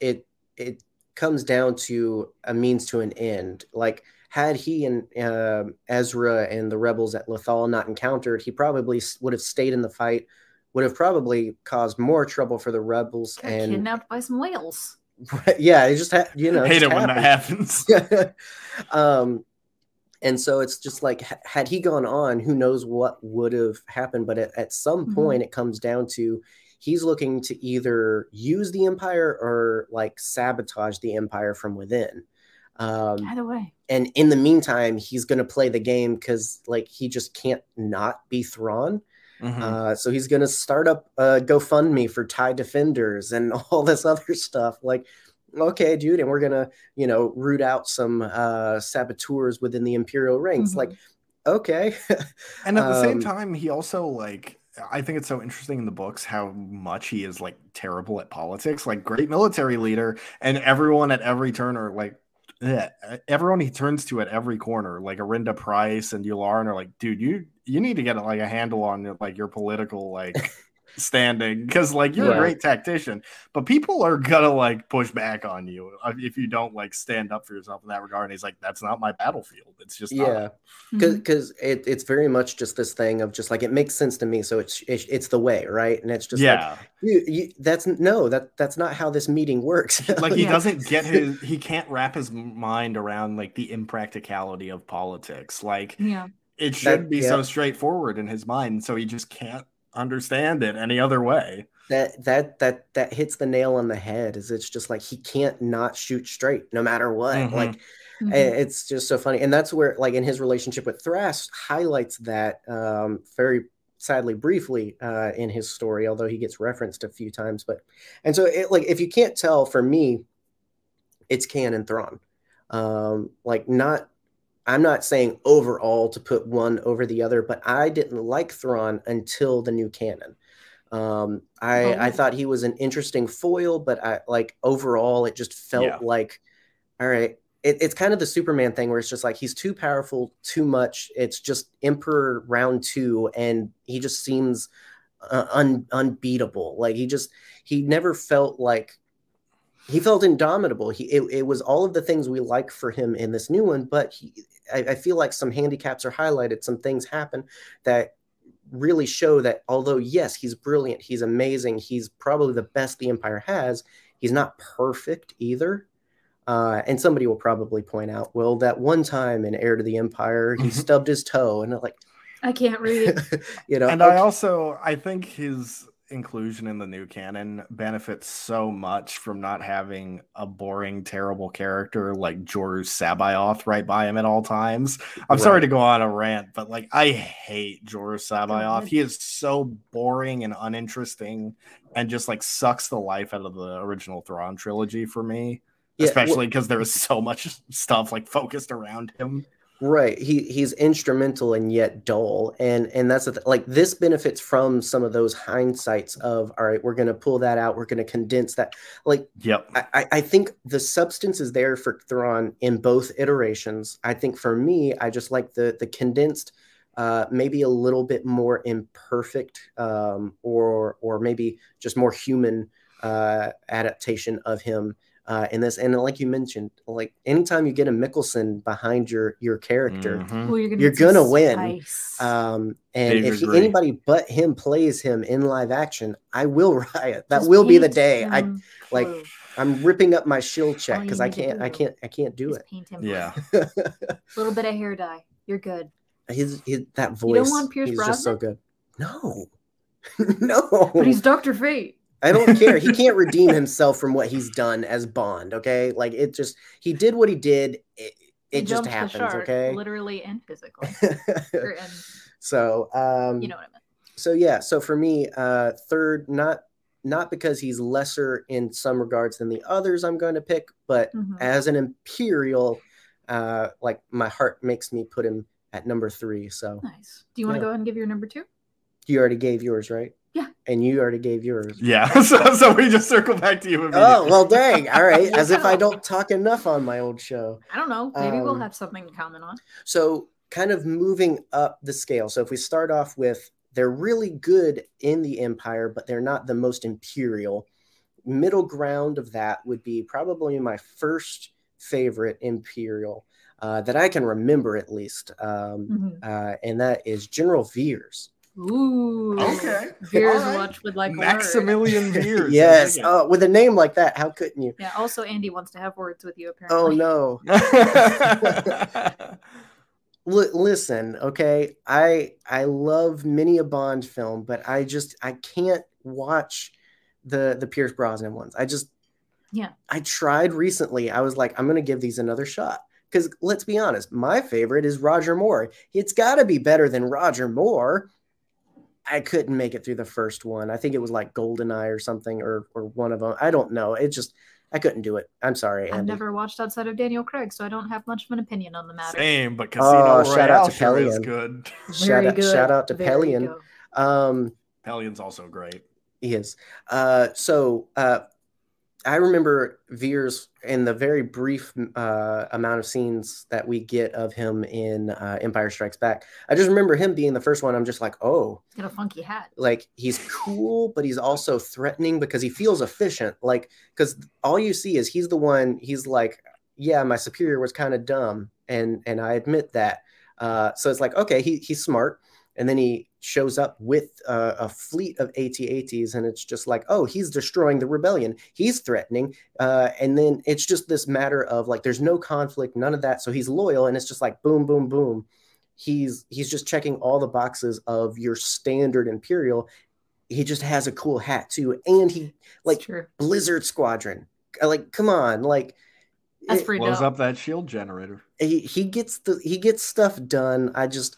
it it comes down to a means to an end like had he and um ezra and the rebels at lothal not encountered he probably would have stayed in the fight would have probably caused more trouble for the rebels Got and kidnapped by some whales. Yeah it just had you know it Hate it when that happens. um and so it's just like h- had he gone on who knows what would have happened but at, at some Mhm. point it comes down to he's looking to either use the empire or like sabotage the empire from within um Either way. and in the meantime he's going to play the game because like he just can't not be Thrawn. Mhm. Uh, so he's going to start up a GoFundMe for Tie Defenders and all this other stuff. Like, okay, dude, and we're gonna, you know, root out some uh, saboteurs within the Imperial ranks. Mhm. Like, okay, And at the same Um, time, he also like I think it's so interesting in the books how much he is like terrible at politics, like great military leader, and everyone at every turn are like yeah, everyone he turns to at every corner, like Arihnda Pryce and Yularen are like, dude, you you need to get like a handle on like your political like standing because like you're Yeah. a great tactician, but people are gonna like push back on you if you don't like stand up for yourself in that regard. And he's like, that's not my battlefield. It's just yeah, because hmm. it, it's very much just this thing of just like it makes sense to me, so it's it's, it's the way, right? And it's just like yeah. you, you, that's no, that that's not how this meeting works. like he Yeah. doesn't get his he can't wrap his mind around like the impracticality of politics like yeah. It should be yeah. so straightforward in his mind so he just can't understand it any other way that that that that hits the nail on the head. Is it's just like he can't not shoot straight no matter what. Mhm. Like Mhm. It's just so funny and that's where like in his relationship with Thrass highlights that um very sadly briefly uh in his story although he gets referenced a few times but and so it like if you can't tell for me it's canon thrawn um like not i'm not saying overall to put one over the other but i didn't like thrawn until the new canon um i i Oh. thought he was an interesting foil but i like overall it just felt Yeah. like all right it, it's kind of the superman thing where it's just like he's too powerful too much it's just emperor round two and he just seems uh, un, unbeatable like he just he never felt like he felt indomitable he it, it was all of the things we like for him in this new one but he, I, I feel like some handicaps are highlighted some things happen that really show that although yes he's brilliant he's amazing he's probably the best the empire has he's not perfect either uh, and somebody will probably point out well that one time in heir to the empire he Mhm. stubbed his toe and I'm like I can't read. you know and i also i think his inclusion in the new canon benefits so much from not having a boring terrible character like Joruus C'baoth right by him at all times. I'm sorry to go on a rant but like i hate Joruus C'baoth he is so boring and uninteresting and just like sucks the life out of the original Thrawn trilogy for me Yeah, especially because there is so much stuff like focused around him right he he's instrumental and yet dull and and that's the th- like this benefits from some of those hindsights of all right we're going to pull that out we're going to condense that like yep I- I, I think the substance is there for Thrawn in both iterations. I think for me, I just like the the condensed, uh, maybe a little bit more imperfect, um, or or maybe just more human uh, adaptation of him uh, in this. And like you mentioned, like anytime you get a Mikkelsen behind your your character, Mhm. Well, you're gonna, You're gonna win. um, and if he, anybody but him plays him in live action, I will riot. That Just will be the paint day. I like- blue. I'm ripping up my shield check All you because I can't I can't I can't do Just it. paint him. Yeah. A little bit of hair dye. You're good. his, his that voice. You don't want Pierce he's just so good. No, no. But he's Doctor Fate. I don't care. He can't redeem himself from what he's done as Bond. Okay, like it just he did what he did. It, He just happens. shark, okay. literally and physically. And so um, you know what I meant. so yeah. So for me, uh, third, not not because he's lesser in some regards than the others I'm going to pick, but Mhm. as an imperial, uh, like my heart makes me put him at number three. So Nice. Do you want to Yeah. go ahead and give your number two? you already gave yours, right? Yeah. And you already gave yours. Yeah. So, so we just circle back to you Oh well, dang! All right, as if I don't talk enough on my old show. I don't know. Maybe we'll Um, have something to comment on. So, kind of moving up the scale. So, if we start off with they're really good in the Empire, but they're not the most imperial. Middle ground of that would be probably my first favorite Imperial uh, that I can remember at least, um, Mhm. uh, and that is General Veers. Ooh. Okay. Veers All right. watch would like a word. Maximilian Veers. yes, uh, with a name like that, how couldn't you? Yeah. Also, Andy wants to have words with you. Apparently. Oh no! dig it. Li- listen, okay. I I love many a Bond film, but I just I can't watch the the Pierce Brosnan ones. I just Yeah. I tried recently. I was like, I'm gonna give these another shot. Because let's be honest, my favorite is Roger Moore. It's got to be better than Roger Moore. I couldn't make it through the first one. I think it was like Goldeneye or something, or or one of them. I don't know. It just I couldn't do it. I'm sorry, I've never watched outside of Daniel Craig, so I don't have much of an opinion on the matter. Same, but Casino Oh, Royale shout out to sure is good. Shout Very out, good. shout out to Very Pellaeon. Um, Pellaeon's also great. He is. Uh, so uh, I remember Veers in the very brief uh, amount of scenes that we get of him in uh, Empire Strikes Back. I just remember him being the first one. I'm just like, oh, He's got a funky hat. like he's cool, but he's also threatening because he feels efficient. Like, because all you see is he's the one. He's like, yeah, my superior was kind of dumb, and and I admit that. Uh, so it's like, okay, he he's smart, and then he shows up with uh, a fleet of AT-ATs, and it's just like, oh, he's destroying the rebellion. He's threatening, uh, and then it's just this matter of like, there's no conflict, none of that. So he's loyal, and it's just like, boom, boom, boom. He's he's just checking all the boxes of your standard Imperial. He just has a cool hat too, and he like Blizzard Squadron. Uh, Like, come on, like That's it- Blows dope. up that shield generator. he he gets the he gets stuff done. I just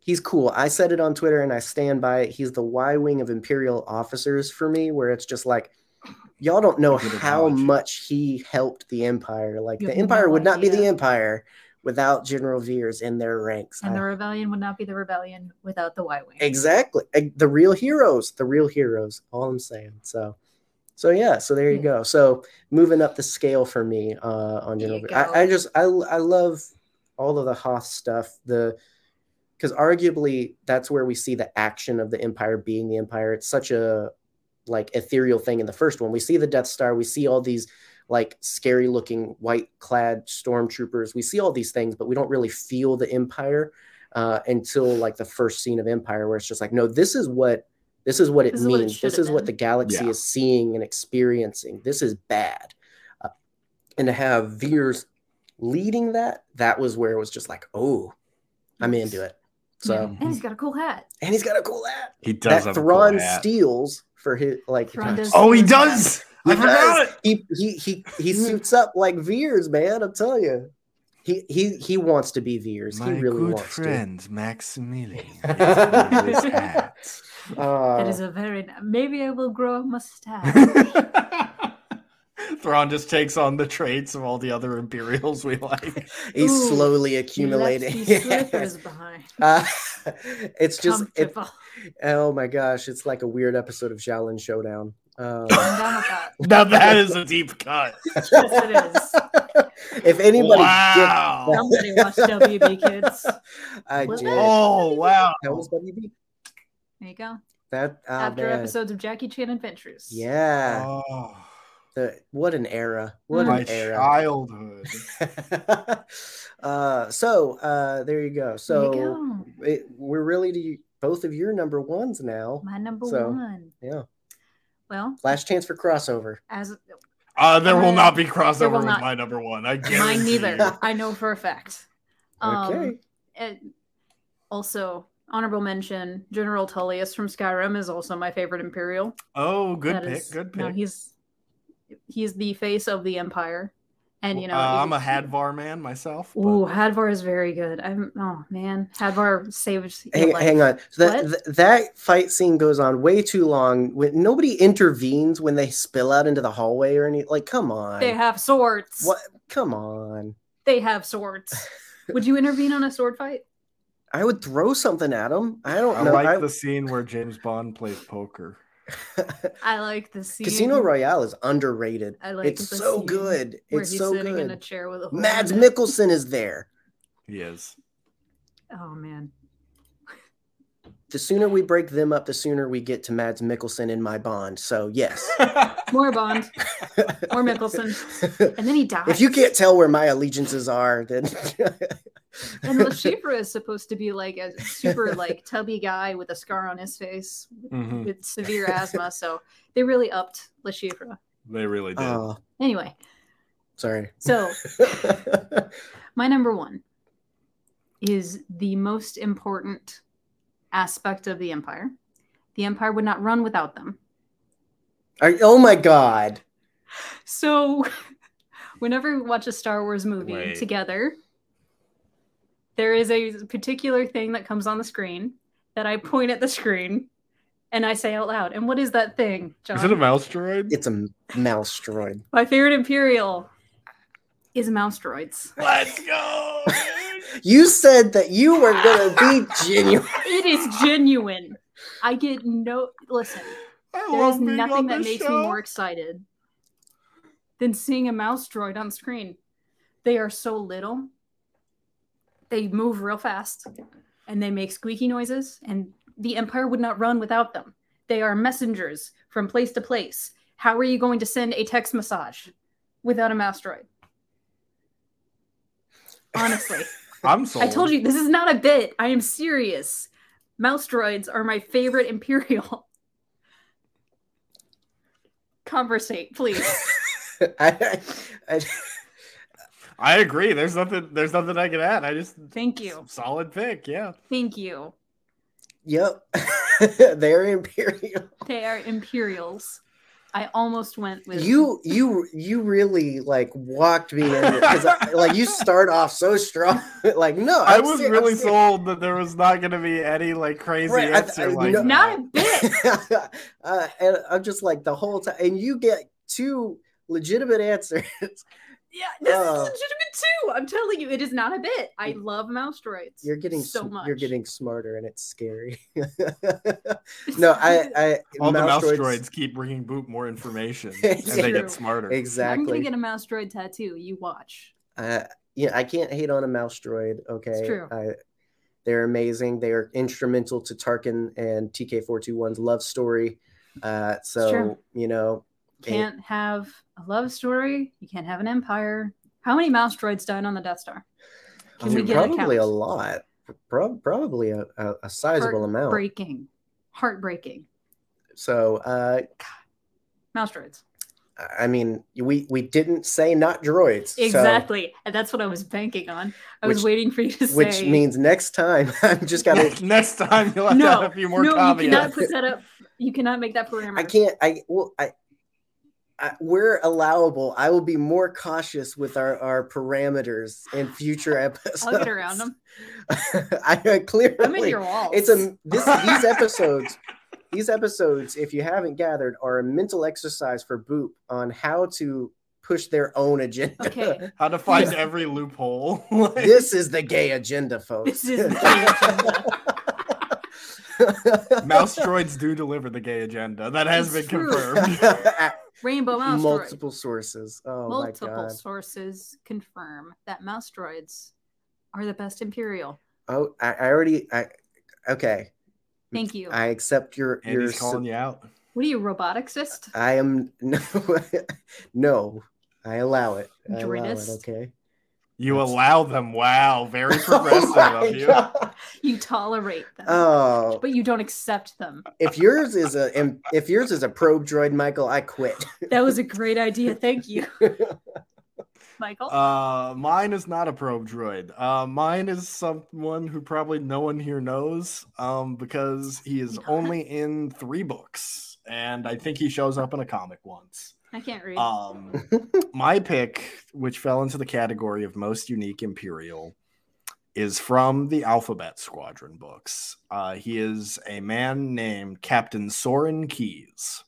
he's cool. I said it on Twitter and I stand by it. He's the Y wing of Imperial officers for me, where it's just like y'all don't know how analogy. much he helped the Empire. Like You the Empire no would not be the. Empire without General Veers in their ranks. And I- the rebellion would not be the rebellion without the Y Wing. Exactly. The real heroes, the real heroes. All I'm saying. So, so yeah. So there you go. So moving up the scale for me uh, on General. you Veer. I. I just I I love all of the Hoth stuff. The because arguably that's where we see the action of the Empire being the Empire. It's such a like ethereal thing in the first one. We see the Death Star. We see all these like scary looking white clad stormtroopers. We see all these things, but we don't really feel the Empire uh, until like the first scene of Empire, where it's just like, no, this is what this is what it This is what it means. this have is what the galaxy Yeah. is seeing and experiencing. This is bad, uh, and to have Veers leading that, that was where it was just like, oh, I'm Yes. into it. So, Yeah. And he's got a cool hat. and he's got a cool hat He does that have Thrawn a cool hat. steals for his like. Thrawn does Oh, he does. hat. I He forgot does. it. He he he he suits up like Veers, man. I'm telling you. He he he wants to be Veers. My he really good wants friend Maximilian. is wearing his hat. Uh, That is a very maybe I will grow a mustache. Thrawn just takes on the traits of all the other Imperials we like. he's Ooh, slowly He left accumulating. these slippers behind. Uh, it's just it, oh my gosh, it's like a weird episode of Xiaolin Showdown. Um, I'm down with that. Now that is a deep cut. Yes, it is. if anybody wow. Somebody watched WB Kids. gets, I Was did. it? Oh wow. That was WB. There you go. That ah, After man. episodes of Jackie Chan Adventures. Yeah. Oh. The what an era! What My an era! childhood. uh, so uh, there you go. There you So go. it, we're really to both of your number ones now. My number So, one. Yeah, Well, last chance for crossover. as Uh, there will not be crossover with not. my number one. I mine neither. you. I know for a fact. Um, Okay. it- also, honorable mention: General Tullius from Skyrim is also my favorite Imperial. Oh, good That pick. is- good pick. No, he's he's the face of the Empire, and you know uh, I'm a Hadvar man myself. but- Ooh, Hadvar is very good. I'm oh man, Hadvar saved. Hang, hang on. That th- that fight scene goes on way too long. When nobody intervenes when they spill out into the hallway or any like, come on. They have swords. what? Come on. They have swords. Would you intervene on a sword fight? I would throw something at them. I don't I know. like I- the scene where James Bond plays poker. I like the scene. Casino Royale is underrated. I like it's the so scene good. where It's he's so sitting in a good. chair with a Mads in. Mikkelsen is there. He is. Oh man, The sooner we break them up, the sooner we get to Mads Mikkelsen in my Bond. So yes. more Bond, more Mikkelsen, and then he dies. if you can't tell where my allegiances are, then and Le Chiffre is supposed to be like a super like tubby guy with a scar on his face Mhm. with severe asthma. So they really upped Le Chiffre. They really did. oh, Anyway, sorry. so my number one is the most important aspect of the Empire. The Empire would not run without them. Are- oh my god. So, whenever we watch a Star Wars movie Wait. together, there is a particular thing that comes on the screen that I point at the screen and I say out loud. And what is that thing, John? Is it a mouse droid? It's a mouse droid. My favorite Imperial is mouse droids. Let's go. You said that you were gonna be genuine. It is genuine. I get no listen. There is nothing that makes show. me more excited than seeing a mouse droid on screen. They are so little. They move real fast and they make squeaky noises, and the Empire would not run without them. They are messengers from place to place. How are you going to send a text massage without a mouse droid? Honestly, I'm sold. I told you this is not a bit. I am serious. Mouse droids are my favorite Imperial. Conversate, please. I, I, I agree. There's nothing. There's nothing I can add. I just Thank you. solid pick. Yeah. Thank you. yep. They're imperial. They are Imperials. I almost went with You you you really like walked me in because like you start off so strong. like no, I I'm was ser- I'm really sold that there was not going to be any like crazy Right, I- answer I- like no- that. not a bit. uh, and I'm just like the whole time, and you get two legitimate answers. Yeah, this Uh. is legitimate too. I'm telling you, it is not a bit. I love mouse droids. You're getting so much. You're getting smarter, and it's scary. no, I, I All the mouse droids, keep bringing Boop more information, and It's they get smarter. Exactly. I'm gonna get a mouse droid tattoo. You watch. Uh, yeah, I can't hate on a mouse droid. Okay, it's true. I, they're amazing. They are instrumental to Tarkin and TK421's love story. Uh, so true. you know, can't have a love story. You can't have an empire. How many mouse droids died on the Death Star? Can we get a probably a count? lot. Pro- probably a, a, a sizable amount. Heartbreaking. Heartbreaking. So, uh, Mouse droids. I mean, we we didn't say not droids. so- Exactly. And that's what I was banking on. I was waiting for you to say. which means next time I'm just gotta. Next time you'll have to no, add a few more no, you cannot put that up. You cannot make that parameter. I can't. I well, I, I we're allowable. I will be more cautious with our our parameters in future episodes. I'll get around them. I I clearly. I'm in your walls. It's a this these episodes. These episodes, if you haven't gathered, are a mental exercise for Boop on how to push their own agenda. Okay. How to find every loophole. Like- this is the gay agenda, folks. This is the gay agenda. Mouse droids do deliver the gay agenda. That has It's been true. confirmed. Rainbow mouse droid. Multiple sources. Oh Multiple my god. sources confirm that mouse droids are the best Imperial. Oh, I, I already. I okay. Thank you. I accept your your Andy's calling you out. What are you, roboticist? I am no, no. I allow it. I allow it. Okay. You That's- allow them. Wow, very progressive Oh of you. God. You tolerate them, Oh, but you don't accept them. if yours is a im- if yours is a probe droid, Michael, I quit. That was a great idea. Thank you, Michael. Uh, mine is not a probe droid. Uh, mine is someone who probably no one here knows, um, because he is Not? only in three books, and I think he shows up in a comic once. I can't read. Um, my pick, which fell into the category of most unique Imperial, is from the Alphabet Squadron books. Uh, he is a man named Captain Soran Keize.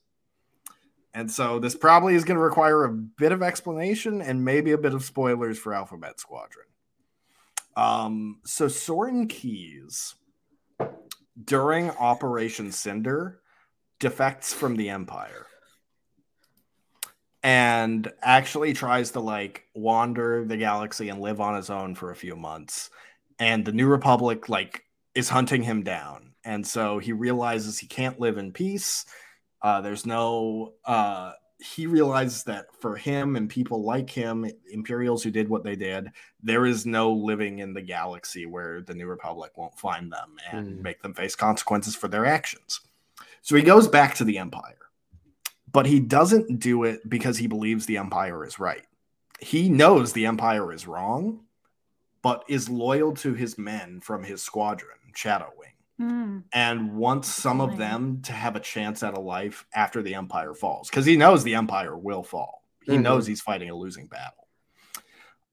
And so this probably is going to require a bit of explanation and maybe a bit of spoilers for Alphabet Squadron. Um, so Soran Keize, during Operation Cinder, defects from the Empire and actually tries to like wander the galaxy and live on his own for a few months. And the new republic like is hunting him down. And so he realizes he can't live in peace. Uh, there's no uh, he realizes that for him and people like him imperials who did what they did there is no living in the galaxy where the new republic won't find them and Mm. make them face consequences for their actions. So he goes back to the empire but he doesn't do it because he believes the empire is right. He knows the empire is wrong, but is loyal to his men from his squadron, Shadow Wing, Hmm. and wants some of them to have a chance at a life after the empire falls because he knows the empire will fall. He Mhm. knows he's fighting a losing battle.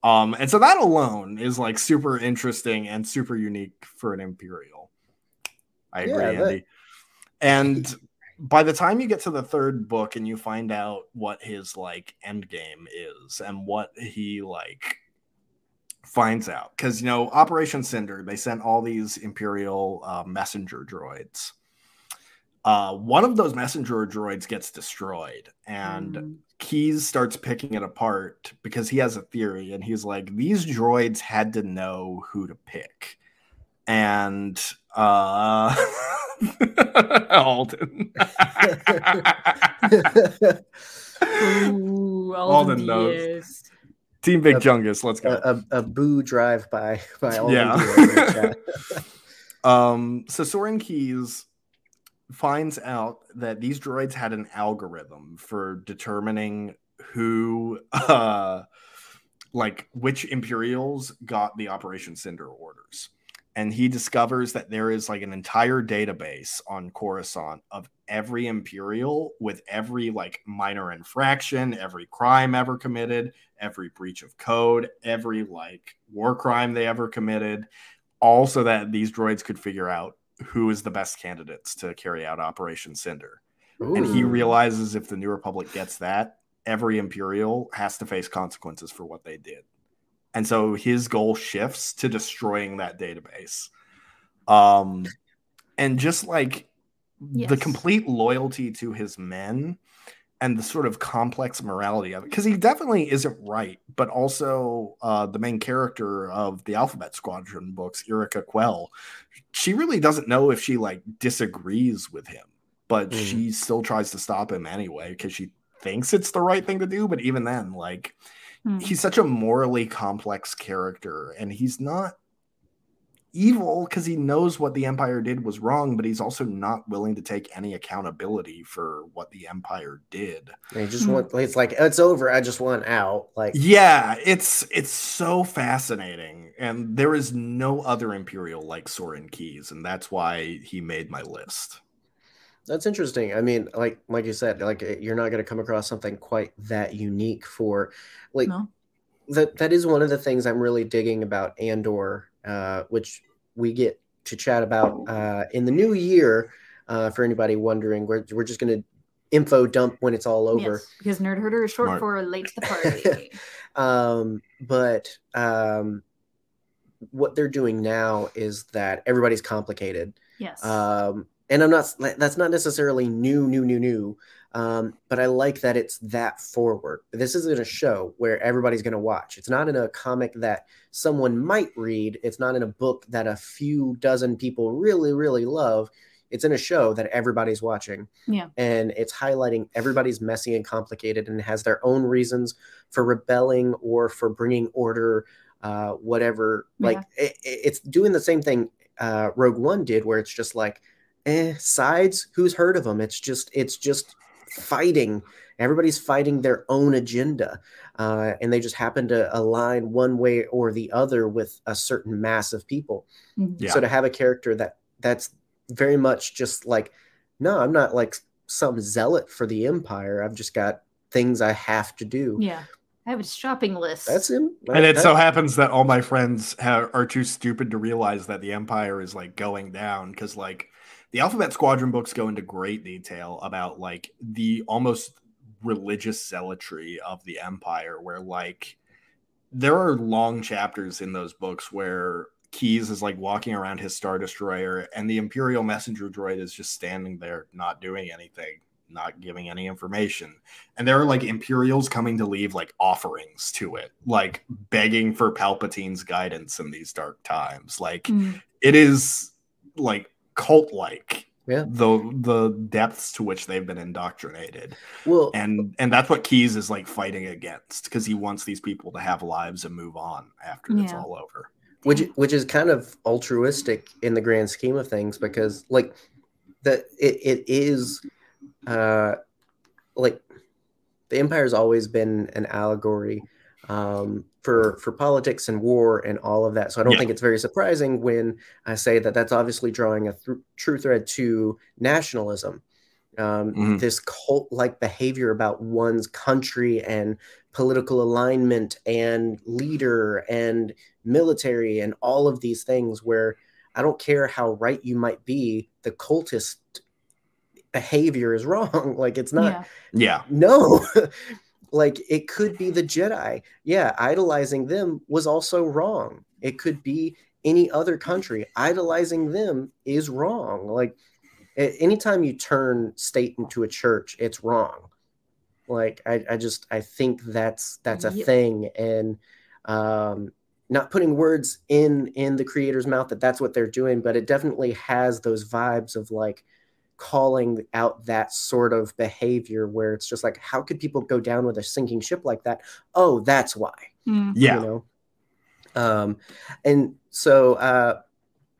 Um, and so that alone is like super interesting and super unique for an imperial. I agree, Yeah, that- Andy. And by the time you get to the third book and you find out what his like end game is and what he like finds out because you know operation cinder they sent all these imperial uh, messenger droids uh, one of those messenger droids gets destroyed and Mm. Keize starts picking it apart because he has a theory and he's like these droids had to know who to pick and uh alden Ooh, Alden Alden knows. Diaz. team big Uh, jungus let's go a, a, a boo drive by by all Yeah. yeah. Um, so Soran Keize finds out that these droids had an algorithm for determining who, uh, like which Imperials got the Operation Cinder orders. And he discovers that there is like an entire database on Coruscant of every Imperial with every like minor infraction, every crime ever committed, every breach of code, every like war crime they ever committed all so that these droids could figure out who is the best candidates to carry out Operation Cinder. And he realizes if the New Republic gets that, every Imperial has to face consequences for what they did. And so his goal shifts to destroying that database. Um, and just like the complete loyalty to his men and the sort of complex morality of it because he definitely isn't right but also uh, the main character of the alphabet squadron books Yrica Quell she really doesn't know if she like disagrees with him but Mhm. she still tries to stop him anyway because she thinks it's the right thing to do but even then like Hmm. he's such a morally complex character and he's not evil because he knows what the empire did was wrong but he's also not willing to take any accountability for what the empire did He just Hmm. want it's like it's over. I just want out. Like yeah it's it's so fascinating and there is no other imperial like Soran Keize and that's why he made my list that's interesting. I mean, like like you said, like eh, you're not going to come across something quite that unique for like No. that that is one of the things I'm really digging about Andor, uh, which we get to chat about uh, in the new year. Uh, for anybody wondering, we're we're just going to info dump when it's all over. Yes, because Nerd Herder is short Smart. for late to the party. Um, but um, what they're doing now is that everybody's complicated. yes. Um, and I'm not, that's not necessarily new, new, new, new. Um, but I like that it's that forward. This isn't a show where everybody's going to watch. It's not in a comic that someone might read. It's not in a book that a few dozen people really, really love. it's in a show that everybody's watching. Yeah. And it's highlighting everybody's messy and complicated and has their own reasons for rebelling or for bringing order, uh, whatever. Like it, it's doing the same thing uh, Rogue One did, where it's just like, eh, sides. Who's heard of them? It's just, it's just fighting. Everybody's fighting their own agenda, uh, and they just happen to align one way or the other with a certain mass of people. Mhm. Yeah. So to have a character that that's very much just like, no, I'm not like some zealot for the Empire. I've just got things I have to do. Yeah. I have a shopping list. That's him. And it That- so happens that all my friends ha- are too stupid to realize that the Empire is like going down because, like, the Alphabet Squadron books go into great detail about like the almost religious zealotry of the Empire, where like there are long chapters in those books where Keize is like walking around his Star Destroyer and the Imperial messenger droid is just standing there, not doing anything, not giving any information and there are like Imperials coming to leave like offerings to it, like begging for Palpatine's guidance in these dark times. Like Mm. it is like cult like. Yeah. The the depths to which they've been indoctrinated. well, And and that's what Keize is like fighting against because he wants these people to have lives and move on after it's all over. which which is kind of altruistic in the grand scheme of things because like the it, it is uh like the empire's always been an allegory um for for politics and war and all of that so i don't Yeah. think it's very surprising when i say that that's obviously drawing a th- true thread to nationalism um, Mhm. this cult like behavior about one's country and political alignment and leader and military and all of these things where I don't care how right you might be, the cultist behavior is wrong. like it's not yeah. Yeah. no. like it could be the Jedi. Yeah, idolizing them was also wrong. It could be any other country. Idolizing them is wrong. Like anytime you turn state into a church, it's wrong. Like I, I just I think that's that's a Yep. thing and um not putting words in in the creator's mouth that that's what they're doing but it definitely has those vibes of like calling out that sort of behavior where it's just like how could people go down with a sinking ship like that oh that's why Mm. Yeah. you know um and so uh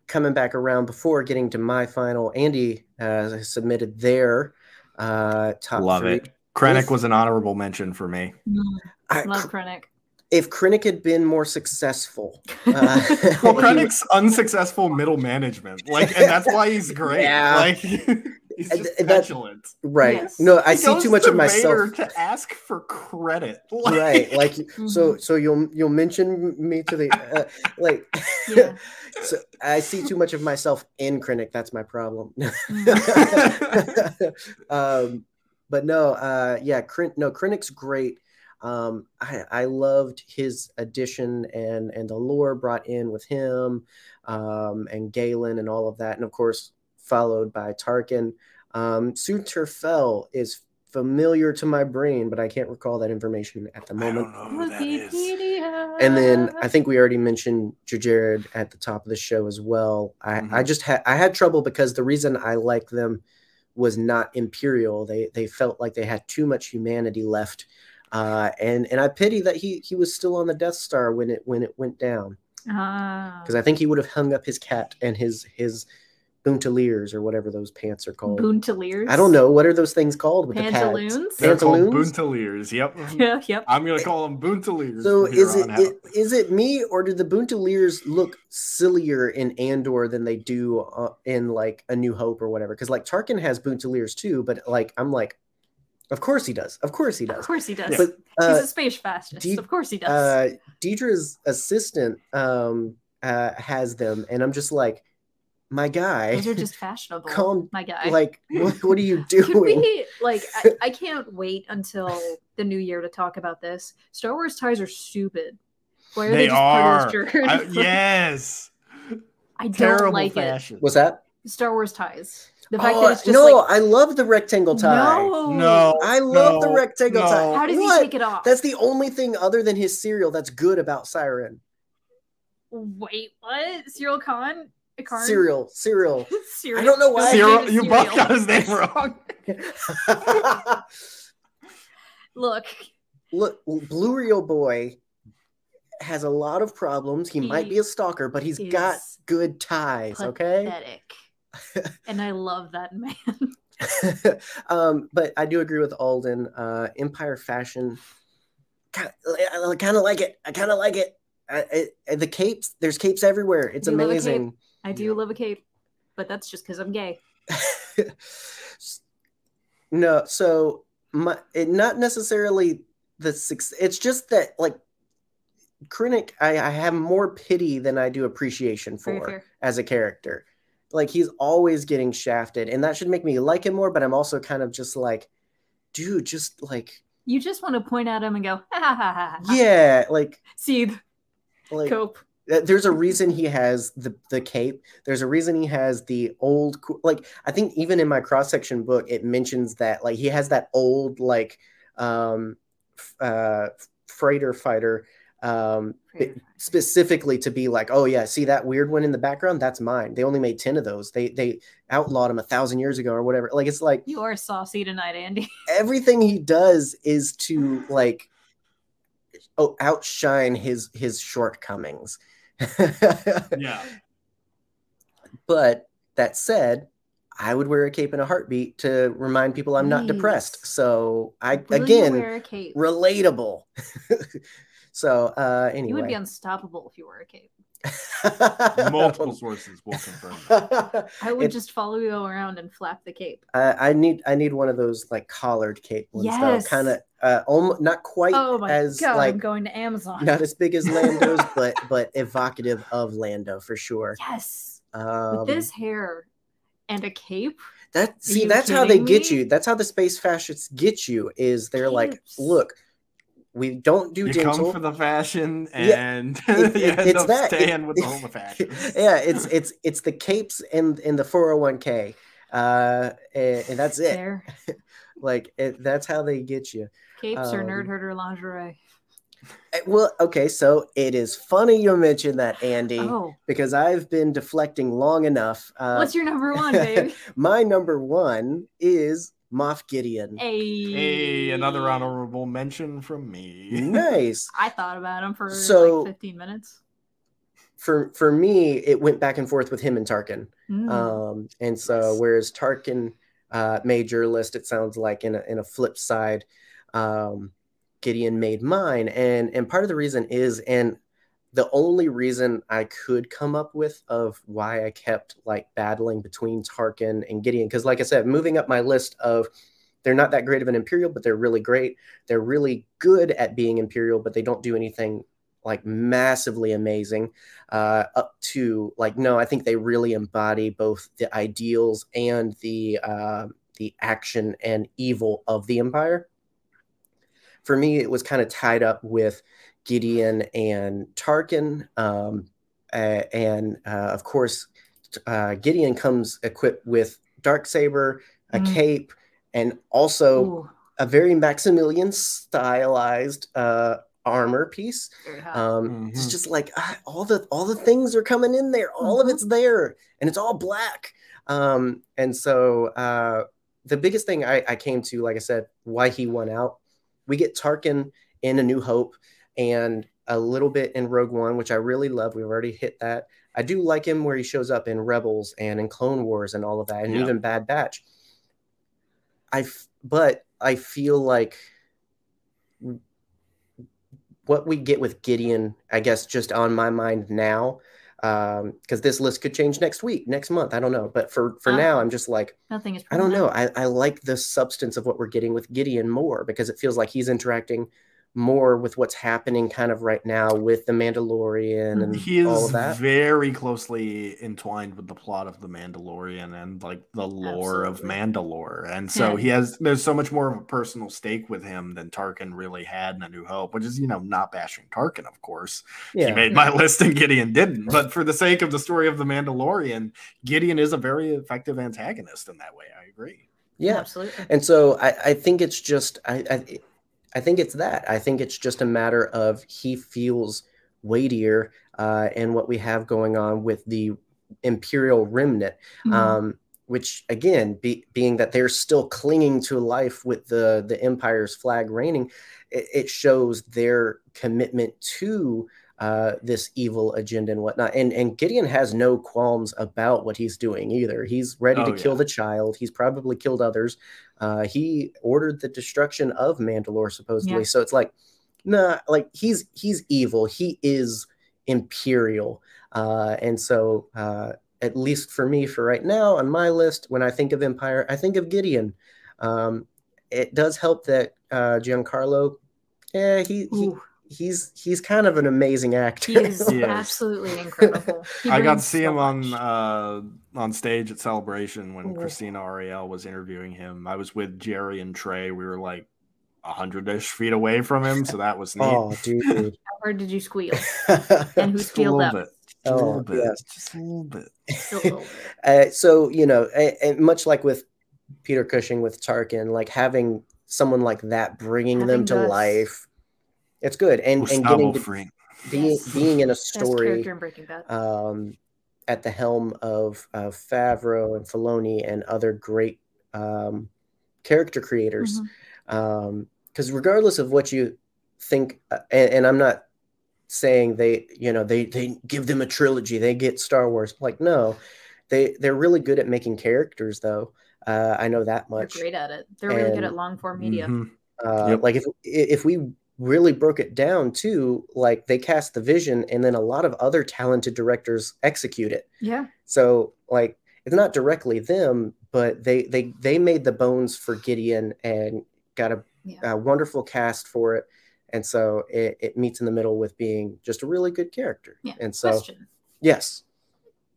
coming back around before getting to my final andy uh submitted their uh top Love three. it. Krennic was an honorable mention for me. Mm. I, Love Krennic. If Krennic had been more successful uh, Well, he- Krennic's unsuccessful middle management, like, and that's why he's great. Yeah. Like, he's just that- petulant. right Yes. no i He see too much to of myself Vader to ask for credit. Like- right like so Mhm. so you'll you'll mention me to the uh, like Yeah. so i see too much of myself in Krennic that's my problem Mm. um but no uh yeah Kren, no Krennic's great um I, I loved his addition and and the lore brought in with him um and Galen and all of that and of course followed by Tarkin um Suter Fell is familiar to my brain but I can't recall that information at the I moment don't know who that is. And then I think we already mentioned Jerjerrod at the top of the show as well. I, I Mhm. just had I had trouble because the reason I liked them was not imperial. They they felt like they had too much humanity left, uh, and and I pity that he he was still on the Death Star when it when it went down Ah. because I think he would have hung up his cat and his his Boontaliers or whatever those pants are called. Boontaliers. I don't know what are those things called with the pads. Pantaloons? They're called Pantaloons? Boontaliers. Yep. Yeah. Yep. I'm gonna call them Boontaliers. So is it, it is it me or do the Boontaliers look sillier in Andor than they do uh, in like A New Hope or whatever? Because like Tarkin has Boontaliers too, but like I'm like, of course he does, of course he does. Of course he does. But He's uh, a space fascist. Dee- of course he does. uh, Dedra's assistant um uh, has them, and I'm just like, my guy, Those are just fashionable. calm- my guy. like what, what are you Could doing? we like? I, I can't wait until the new year to talk about this. Star Wars ties are stupid. Why are they, They just part of this journey? I- yes. I don't Terrible like fashion. What's that? Star Wars ties. The fact Oh, that it's just no, like I love the rectangle tie. no, No. I love the rectangle no. tie. How does What? he take it off? That's the only thing other than his cereal that's good about Siren. Wait, what? Cyril Khan? Picard. Syril, Syril. Syril. I don't know why. His name Syril, is you both Cyril. got his name wrong. Look, Look, Blue Rio Boy has a lot of problems. He, might be a stalker, but he's got good ties. Okay. and I love that man. um, but I do agree with Alden. Uh, Empire fashion, kind I kind of like it. I kind of like it. I, I, the capes, there's capes everywhere. It's You love a cape. amazing. I do Yeah. love a cape, but that's just because I'm gay. no, so my it, not necessarily the six. It's just that like Krennic, I, I have more pity than I do appreciation for as a character. Like he's always getting shafted, and that should make me like him more. But I'm also kind of just like, dude, just like You just want to point at him and go, ha ha ha ha. yeah, like See, like cope. Uh, there's a reason he has the the cape there's a reason he has the old like i think even in my cross section book it mentions that like he has that old like um uh freighter fighter um specifically to be like oh yeah see that weird one in the background that's mine they only made 10 of those they they outlawed him a thousand years ago or whatever like it's like You are saucy tonight, Andy. everything he does is to like oh outshine his his shortcomings Yeah. But that said, I would wear a cape in a heartbeat to remind people I'm not depressed. So I Will again wear a cape? relatable. so uh You would be unstoppable if you were a cape. Multiple sources will confirm that. I would It- just follow you around and flap the cape. I, I need I need one of those like collared cape ones Yes. though. Kind of uh almost not quite Oh my as god, like I'm going to Amazon. not as big as Lando's, but but evocative of Lando for sure. yes. Um, With this hair and a cape. That see, that's how they kidding get you. That's how the space fascists get you. Is they're like, look, we don't do You gentle. come for the fashion Yeah, and it- you it- end it's up that. It- with the whole fashion. yeah, it's it's it's the capes and and the four hundred one k, uh, and, and that's it. There. Like it, that's how they get you. Capes or Um, nerd herder lingerie. Eh, Well, okay, so it is funny you mentioned that, Andy, Oh, because I've been deflecting long enough. Uh, what's your number one, baby? my number one is Moff Gideon. hey. Hey, another honorable mention from me. Nice. I thought about him for So- like 15 minutes. for for me, it went back and forth with him and Tarkin. Mm. Um, and so Nice. whereas Tarkin uh, made your list, it sounds like in a, in a flip side, um, Gideon made mine. And and part of the reason is, and the only reason I could come up with of why I kept like battling between Tarkin and Gideon, because like I said, moving up my list of they're not that great of an Imperial, but they're really great. They're really good at being Imperial, but they don't do anything like massively amazing uh, up to like no i think they really embody both the ideals and the uh, the action and evil of the empire for me it was kind of tied up with gideon and tarkin um, uh, and uh, of course uh, gideon comes equipped with dark saber a Mm. cape and also Ooh, a very maximilian stylized uh, armor piece very hot. um it's Mhm. just like ah, all the all the things are coming in there all Mhm. of it's there and it's all black um and so uh the biggest thing I, I came to like i said why he won out we get tarkin in a new hope and a little bit in rogue one which i really love we've already hit that i do like him where he shows up in rebels and in clone wars and all of that and Yeah. even bad batch i f- but i feel like what we get with Gideon, I guess, just on my mind now, because this list could change next week, next month. I don't know, but for for Uh, now, I'm just like, Nothing is I don't know. I, I like the substance of what we're getting with Gideon more because it feels like he's interacting more with what's happening kind of right now with the Mandalorian and He all is of that. very closely entwined with the plot of the Mandalorian and like the lore of Mandalore. And so hmm. he has there's so much more of a personal stake with him than Tarkin really had in A New Hope, which is, you know, not bashing Tarkin, of course. He made my list and Gideon didn't. But for the sake of the story of the Mandalorian, Gideon is a very effective antagonist in that way. I agree. yeah. Absolutely. And so I, I think it's just I, I I think it's that. I think it's just a matter of he feels weightier uh, and what we have going on with the imperial remnant Mhm. um, which again be, being that they're still clinging to life with the the empire's flag reigning it, it shows their commitment to uh, this evil agenda and whatnot. And and gideon has no qualms about what he's doing either. He's ready to Oh, kill the child. He's probably killed others uh, he ordered the destruction of mandalore supposedly. Yeah. so it's like nah like he's he's evil. He is imperial. Uh, and so uh, at least for me for right now on my list when i think of empire i think of gideon. Um, it does help that uh, giancarlo yeah he, he he's he's kind of an amazing actor he is He is. absolutely incredible. He I got to see so him on uh, on stage at Celebration when Ooh. Christina Ariel was interviewing him. I was with Jerry and Trey. We were like a hundred ish feet away from him, so that was neat. oh dude How hard did you squeal? And who squealed little up? bit. Just a Oh, little bit. yes. Just a little bit. A little bit. uh, so you know and, and much like with peter cushing with tarkin like having someone like that bringing them to Gus. life it's good and and getting to, being, Yes. being in a story in um, at the helm of, of Favreau and Filoni and other great um, character creators. Because regardless of what you think, uh, and, and I'm not saying they, you know, they they give them a trilogy, they get Star Wars. Like no, they they're really good at making characters though. Uh, I know that much. They're great at it. They're really good at long form media. Mhm. Uh, Yep. Like if if we really broke it down too, like they cast the vision, and then a lot of other talented directors execute it. Yeah. So like it's not directly them, but they they they made the bones for Gideon and got a, Yeah. a wonderful cast for it. And so it, it meets in the middle with being just a really good character. Yeah. And so Question. yes.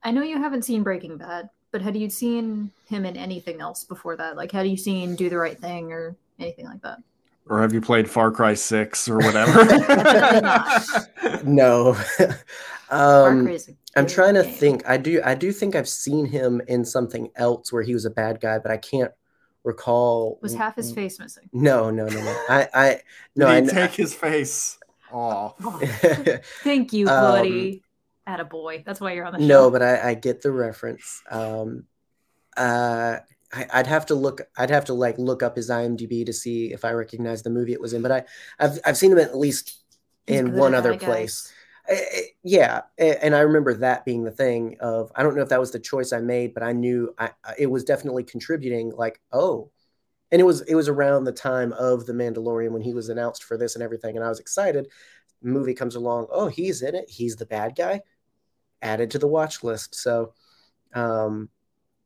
I know you haven't seen Breaking Bad, but had you seen him in anything else before that? Like, had you seen Do the Right Thing or anything like that? Or have you played Far Cry Six or whatever? No. Um I'm trying to game. think. I do I do think I've seen him in something else where he was a bad guy, but I can't recall Was half his face missing? No, no, no, no. I I no, Did I he take his face off. Oh, thank you, Um, buddy. At a boy. That's why you're on the show. No, but I, I get the reference. Um, uh, I, I'd have to look. I'd have to like look up his IMDb to see if I recognize the movie it was in. But I, I've I've seen him at least He's in one other place. Eh, eh, yeah, eh, and I remember that being the thing of I don't know if that was the choice I made, but I knew I, I- it was definitely contributing. Like, oh, and it was it was around the time of the Mandalorian when he was announced for this and everything, and I was excited. movie comes along, oh, he's in it. He's the bad guy. Added to the watch list. So, um,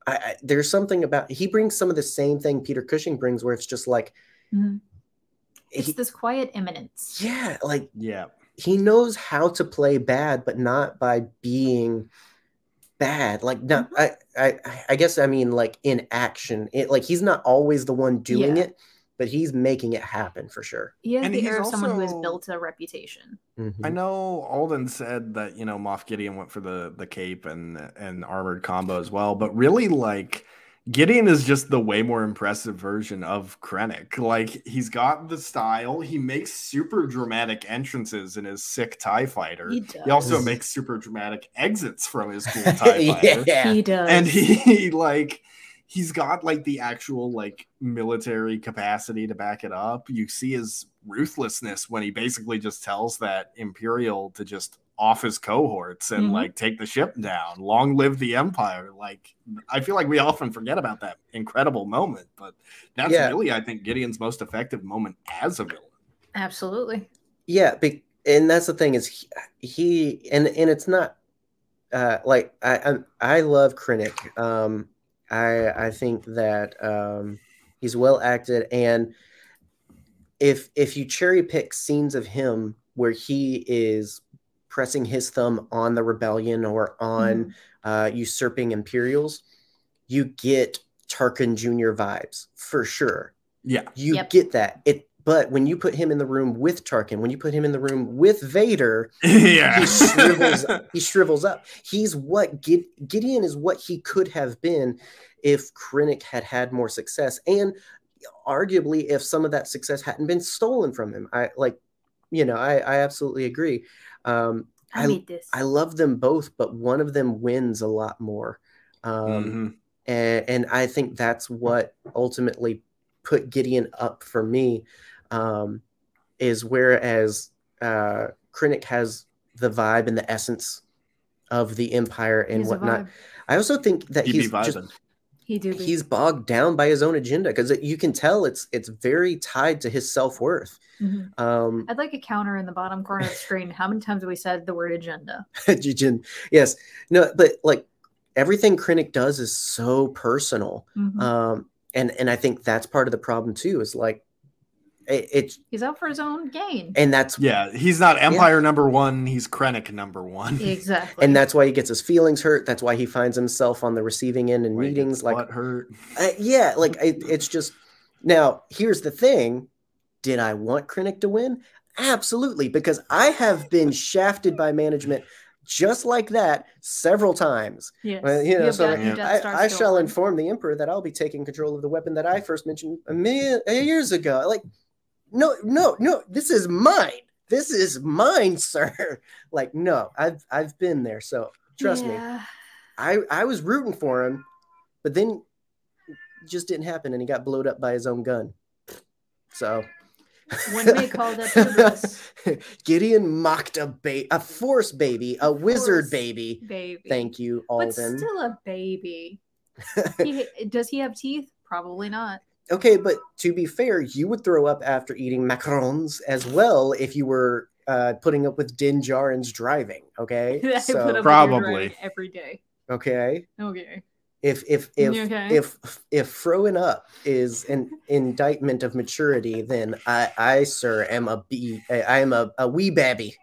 I, I there's something about he brings some of the same thing Peter Cushing brings, where it's just like, Mhm. It's he- this quiet imminence. yeah, like Yeah. he knows how to play bad, but not by being bad. Like not I I I guess I mean like in action. It like he's not always the one doing Yeah. it, but he's making it happen for sure. He has And the he's air of someone who has built a reputation. Mhm. I know Alden said that you know Moff Gideon went for the the cape and and armored combo as well, but really like Gideon is just the way more impressive version of Krennic. Like he's got the style. He makes super dramatic entrances in his sick Tie fighter. He He also makes super dramatic exits from his cool Tie fighter. yeah. He does. and he like he's got like the actual like military capacity to back it up you see his ruthlessness when he basically just tells that imperial to just off his cohorts and Mhm. like take the ship down long live the empire like i feel like we often forget about that incredible moment but that's Yeah. really i think gideon's most effective moment as a villain Absolutely. Yeah, be, and that's the thing is he, he and and it's not uh like I I, I love Krennic. Um I I think that um he's well acted and if if you cherry pick scenes of him where he is pressing his thumb on the rebellion or on uh usurping imperials, you get Tarkin Jr. vibes for sure yeah you Yep. get that it but when you put him in the room with tarkin when you put him in the room with vader yeah he shrivels he shrivels up he's what Gid- gideon is what he could have been if krennic had had more success and arguably if some of that success hadn't been stolen from him i like you know i, I absolutely agree um, I, I- this. I love them both, but one of them wins a lot more. Um, Mhm. and, and I think that's what ultimately put Gideon up for me. Um, is whereas uh, Krennic has the vibe and the essence of the Empire and He's whatnot. I also think that He he's just. He do. Be. he's bogged down by his own agenda because you can tell it's it's very tied to his self worth. Mhm. Um, I'd like a counter in the bottom corner of the screen. How many times have we said the word agenda? Jijin, yes, no, but like everything Krennic does is so personal, Mhm. um, and and I think that's part of the problem too. Is like it, it's He's out for his own gain. and that's Yeah, he's not Empire number one. He's Krennic number one. exactly. and that's why he gets his feelings hurt. That's why he finds himself on the receiving end in Why meetings. Like butt hurt. Uh, yeah, like it, it's just now. Here's the thing: Did I want Krennic to win? Absolutely, because I have been shafted by management just like that several times. yes. well, you know, have so got your Yeah. I, I shall inform the Emperor that I'll be taking control of the weapon that I first mentioned a million uh, years ago. Like, no, no, no, this is mine. This is mine, sir. Like, no, I've I've been there. So trust me. I I was rooting for him, but then it just didn't happen, and he got blowed up by his own gun. So When they called up Hubris, Gideon mocked a ba- a force baby, a wizard Force baby. baby. Thank you, Alden. But still a baby. He, does he have teeth? Probably not. Okay, but to be fair, you would throw up after eating macarons as well if you were uh, putting up with Din Djarin's driving. Okay, I put so up Probably. driving every day. okay, Okay. if if if okay? if if throwing up is an indictment of maturity, then I I sir am a bee. I am a, a wee babby.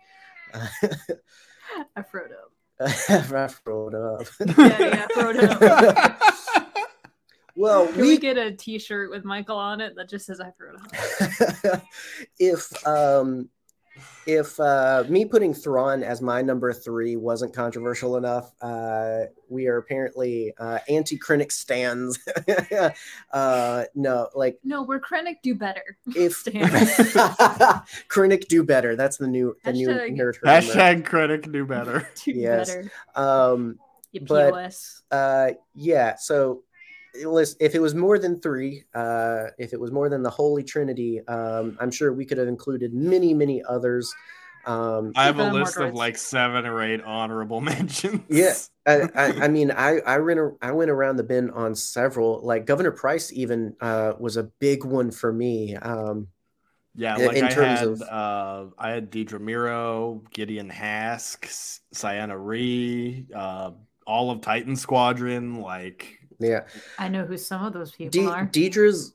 I froed up. I throwed up. Yeah, yeah, throwed up. Well, Can we we get a T-shirt with Michael on it that just says I froed up? if um if uh me putting Thrawn as my number three wasn't controversial enough, uh we are apparently uh anti Krennic stands. uh no, like No, we're Krennic do better. if Krennic do better. That's the new the new Hashtag- nerd herder. Hashtag Krennic do better. Do Yes. better. Um You But- POS. uh yeah, so listen, if it was more than three, uh if it was more than the Holy Trinity, um I'm sure we could have included many, many others. Um I have a list of like seven or eight honorable mentions. Yeah. I, I, I mean, I I went I went around the bend on several. Like Governor Pryce even uh, was a big one for me. Um, Yeah, In- like in I terms had of- uh I had Dedra Meero, Gideon Hask, S- Sienna Ree, uh all of Titan Squadron, like yeah, I know who some of those people De- are. Dedra's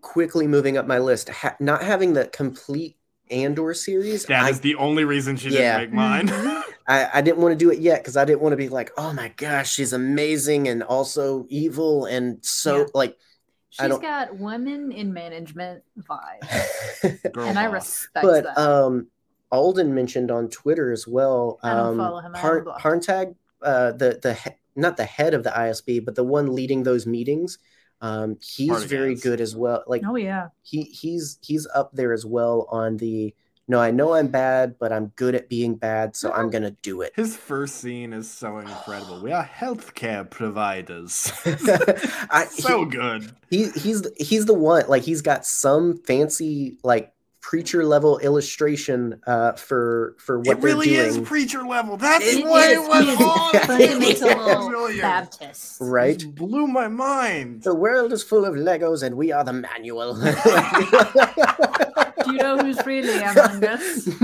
quickly moving up my list. Ha- not having the complete Andor series, that I, is the only reason she Yeah. didn't make mine. I I didn't want to do it yet because I didn't want to be like, oh my gosh, she's amazing and also evil and so Yeah. like. I She's don't- got women in management vibes, Girl and I respect but that. um Alden mentioned on Twitter as well. I don't um, follow him, I Har- Harntag, uh, the the he- not the head of the ISB, but the one leading those meetings. Um, he's very Partagaz. good as well. Like oh yeah, he he's he's up there as well on the. No, I know I'm bad, but I'm good at being bad, so I'm gonna do it. His first scene is so incredible. We are healthcare providers. I, so good. he, he he's he's the one. Like he's got some fancy like preacher level illustration uh for for what It they're really doing. is preacher level. That's It what is, it was he is on. fundamental Baptist. right? Just blew my mind. The world is full of Legos, and we are the manual. Do you know who's really among us?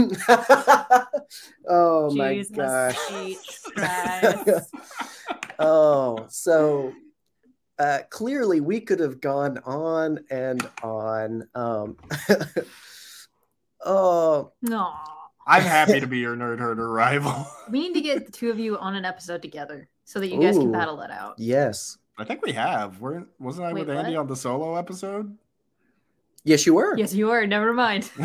oh my gosh! Oh, so uh, clearly we could have gone on and on. Um, oh, No. I'm happy to be your nerd herder rival. We need to get the two of you on an episode together so that you guys can battle it out. yes, I think we have. Weren't wasn't I Wait, with Andy what? on the solo episode? yes, you were. Yes, you were. Never mind.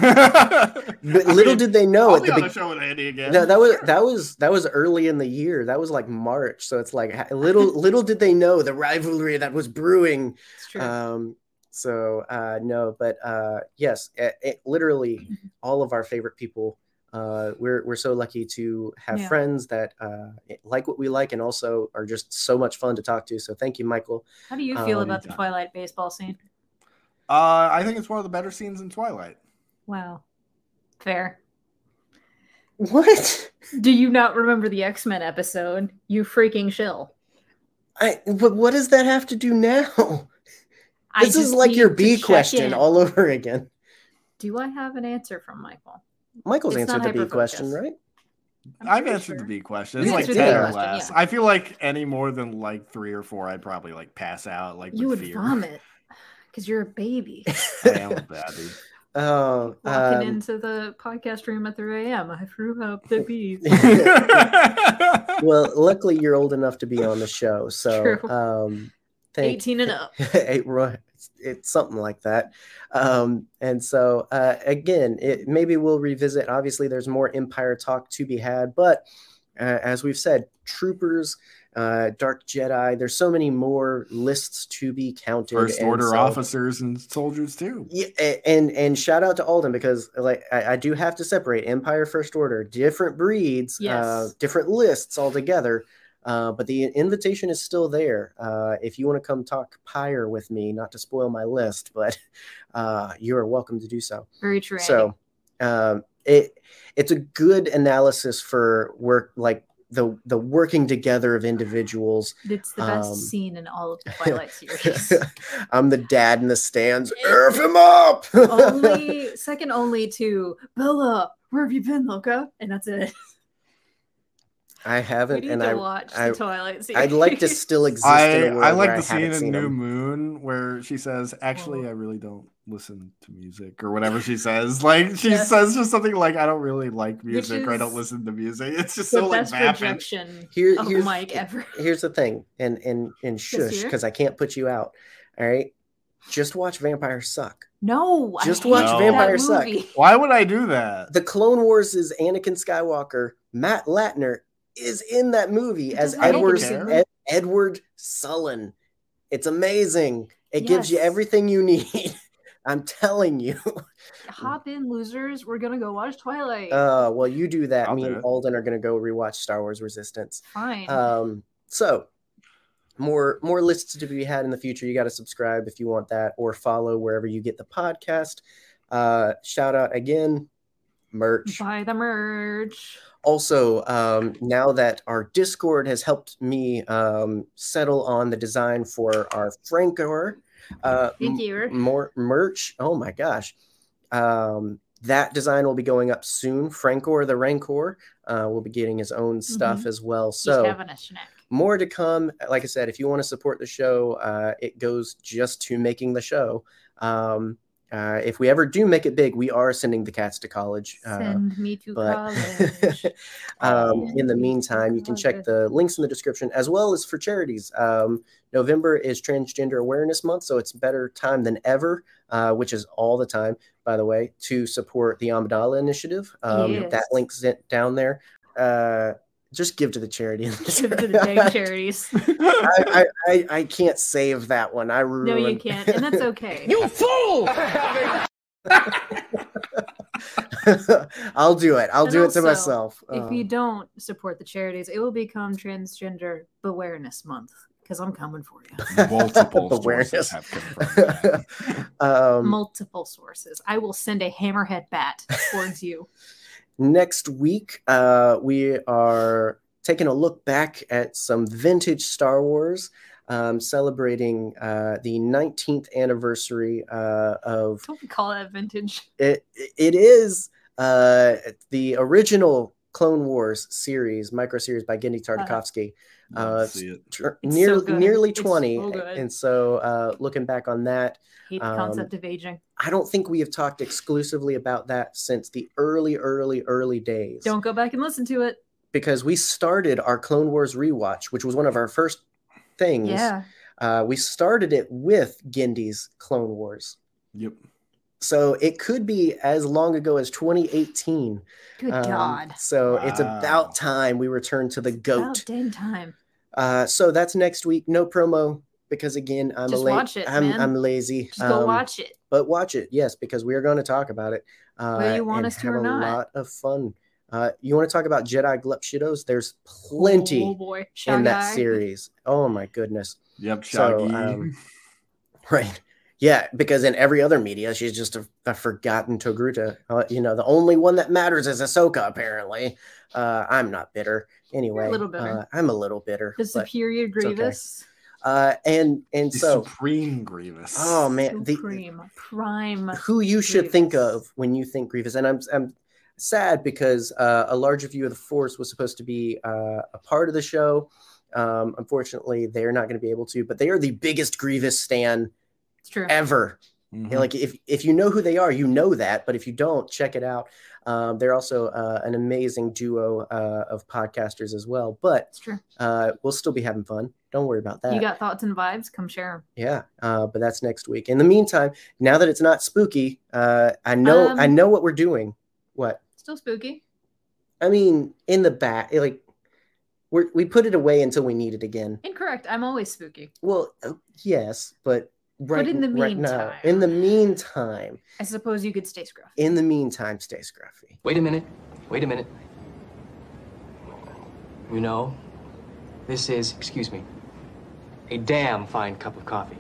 But little did they know I'll at be the on be- the show with Andy again. No, that was Sure. that was that was early in the year. That was like March, so it's like little little did they know the rivalry that was brewing. It's true. Um, so uh, no, but uh, yes, it, it, literally all of our favorite people Uh, we're we're so lucky to have Yeah. friends that uh, like what we like and also are just so much fun to talk to. So thank you, Michael. How do you feel Um, about the Twilight baseball scene? Uh, I think it's one of the better scenes in Twilight. Wow. Fair. What? Do you not remember the X Men episode? You freaking shill. I but what does that have to do now? I This is like your B question in. all over again. Do I have an answer from Michael? Michael's It's answered the B question, right? I'm I've answered sure. the B question. You It's like answered ten or question, less. yeah. I feel like any more than like three or four, I'd probably like pass out. Like You with would fear. vomit because you're a baby. I am a baby. Oh, Walking um, into the podcast room at 3 a.m. I threw up the bees. well, luckily you're old enough to be on the show, so True. um, thank 18 and up. it, it's, it's something like that. Um, and so uh, again, it, maybe we'll revisit. Obviously, there's more Empire talk to be had, but uh, as we've said, Troopers, uh, Dark Jedi. There's so many more lists to be counted. First and order so- officers and soldiers too. Yeah, and and shout out to Alden because like I, I do have to separate Empire First Order, different breeds, uh, Yes. different lists altogether. Uh, but the invitation is still there. Uh, if you want to come talk pyre with me, not to spoil my list, but uh, you are welcome to do so. Very true. So um, it it's a good analysis for work like the the working together of individuals. it's the best um, scene in all of the Twilight series. I'm the dad in the stands. Earth him up. only second only to Bella. Where have you been, Loca? And that's it. I haven't, need and to I watch I- the Twilight series. I'd like to still exist. I in a world I like where the scene in New them. Moon where she says, "Actually, Oh. I really don't listen to music" or whatever she says. Like she Yes. says just something like, "I don't really like music. or I don't listen to music." It's just the so like best vapid. rejection Here- of here's- Mike ever. Here's the thing, and and and shush, because I can't put you out. All right, just watch Vampires Suck. No, I Just hate watch that Vampire Suck. Why would I do that? The Clone Wars is Anakin Skywalker. Matt Lanter is in that movie It as Edward. Ed- Edward Sullen. It's amazing. It gives you everything you need. I'm telling you. Hop in, losers. We're gonna go watch Twilight. Uh, well, you do that. I'll Me do and. Alden are going to go rewatch Star Wars Resistance. Fine. Um, so more more lists to be had in the future. You got to subscribe if you want that, or follow wherever you get the podcast. Uh, shout out again, merch. Buy the merch. Also, um, now that our Discord has helped me um, settle on the design for our Frankor, uh, Thank you. more merch. Oh my gosh. Um, that design will be going up soon. Frankor the Rancor uh, will be getting his own stuff as well. So having a snack. more to come. Like I said, if you want to support the show, uh, it goes just to making the show. Um, uh, if we ever do make it big, we are sending the cats to college. Uh, me to but college. um, in the meantime, you can check the links in the description as well as for charities. Um, November is Transgender Awareness Month, so it's better time than ever, uh, which is all the time, by the way, to support the Amidala Initiative. Um, Yes. That link's down there. Just give to the charity. Give to the dang charities. I, I, I, I can't save that one. I ruined. No, you can't, and that's okay. You fool! I'll do it. I'll And do it to myself. If Um, you don't support the charities, it will become Transgender Awareness Month because I'm coming for you. Multiple Awareness. sources have confirmed um, Multiple sources. I will send a hammerhead bat towards you. Next week, uh, we are taking a look back at some vintage Star Wars, um, celebrating uh, the 19th anniversary uh, of Don't call that vintage. it. It is uh, the original Clone Wars series, micro series by Genndy Tartakovsky. Uh, See it. It's near, so nearly 20 so and so uh, looking back on that Hate the Um, concept of aging. i don't think we have talked exclusively about that since the early early early days Don't go back and listen to it. because we started our clone wars rewatch which was one of our first things Yeah. uh, we started it with genndy's clone wars Yep. So it could be as long ago as 2018 Good Um, God. so it's about time we return to the goat About damn time. Uh, so that's next week. No promo because again, I'm Just a la- watch it, I'm, man. I'm lazy. Just go Um, watch it. But watch it, yes, because we are going to talk about it. Uh, Whether you want and us to have or a not. lot of fun. Uh, you want to talk about Jedi glup shittos? There's plenty Oh boy, in that series. Oh my goodness. Yep, So, um, Right. Yeah, because in every other media, she's just a, a forgotten Togruta. Uh, you know, the only one that matters is Ahsoka, apparently. Uh, I'm not bitter. Anyway, a little bitter. Uh, I'm a little bitter. The but, superior okay. Grievous. uh, and and the so, Supreme Grievous. oh man, the, Prime. who you should think of when you think Grievous. And I'm I'm sad because uh, a larger view of the Force was supposed to be uh, a part of the show. Um, unfortunately, they're not going to be able to. But they are the biggest Grievous stan It's true. ever. Mhm. You know, like if if you know who they are, you know that. But if you don't, check it out. Um, they're also uh, an amazing duo uh, of podcasters as well. But It's true. uh, we'll still be having fun. Don't worry about that. You got thoughts and vibes? Come share 'em. yeah, uh, but that's next week. In the meantime, now that it's not spooky, uh, I know I Um, know what we're doing. What Still spooky. I mean, in the back, like we we put it away until we need it again. Incorrect. I'm always spooky. Well, uh, yes, but right, in the right now, meantime. in the meantime, I suppose you could stay scruffy. in the meantime, stay scruffy. Wait a minute. Wait a minute. You know, this is, excuse me, a damn fine cup of coffee.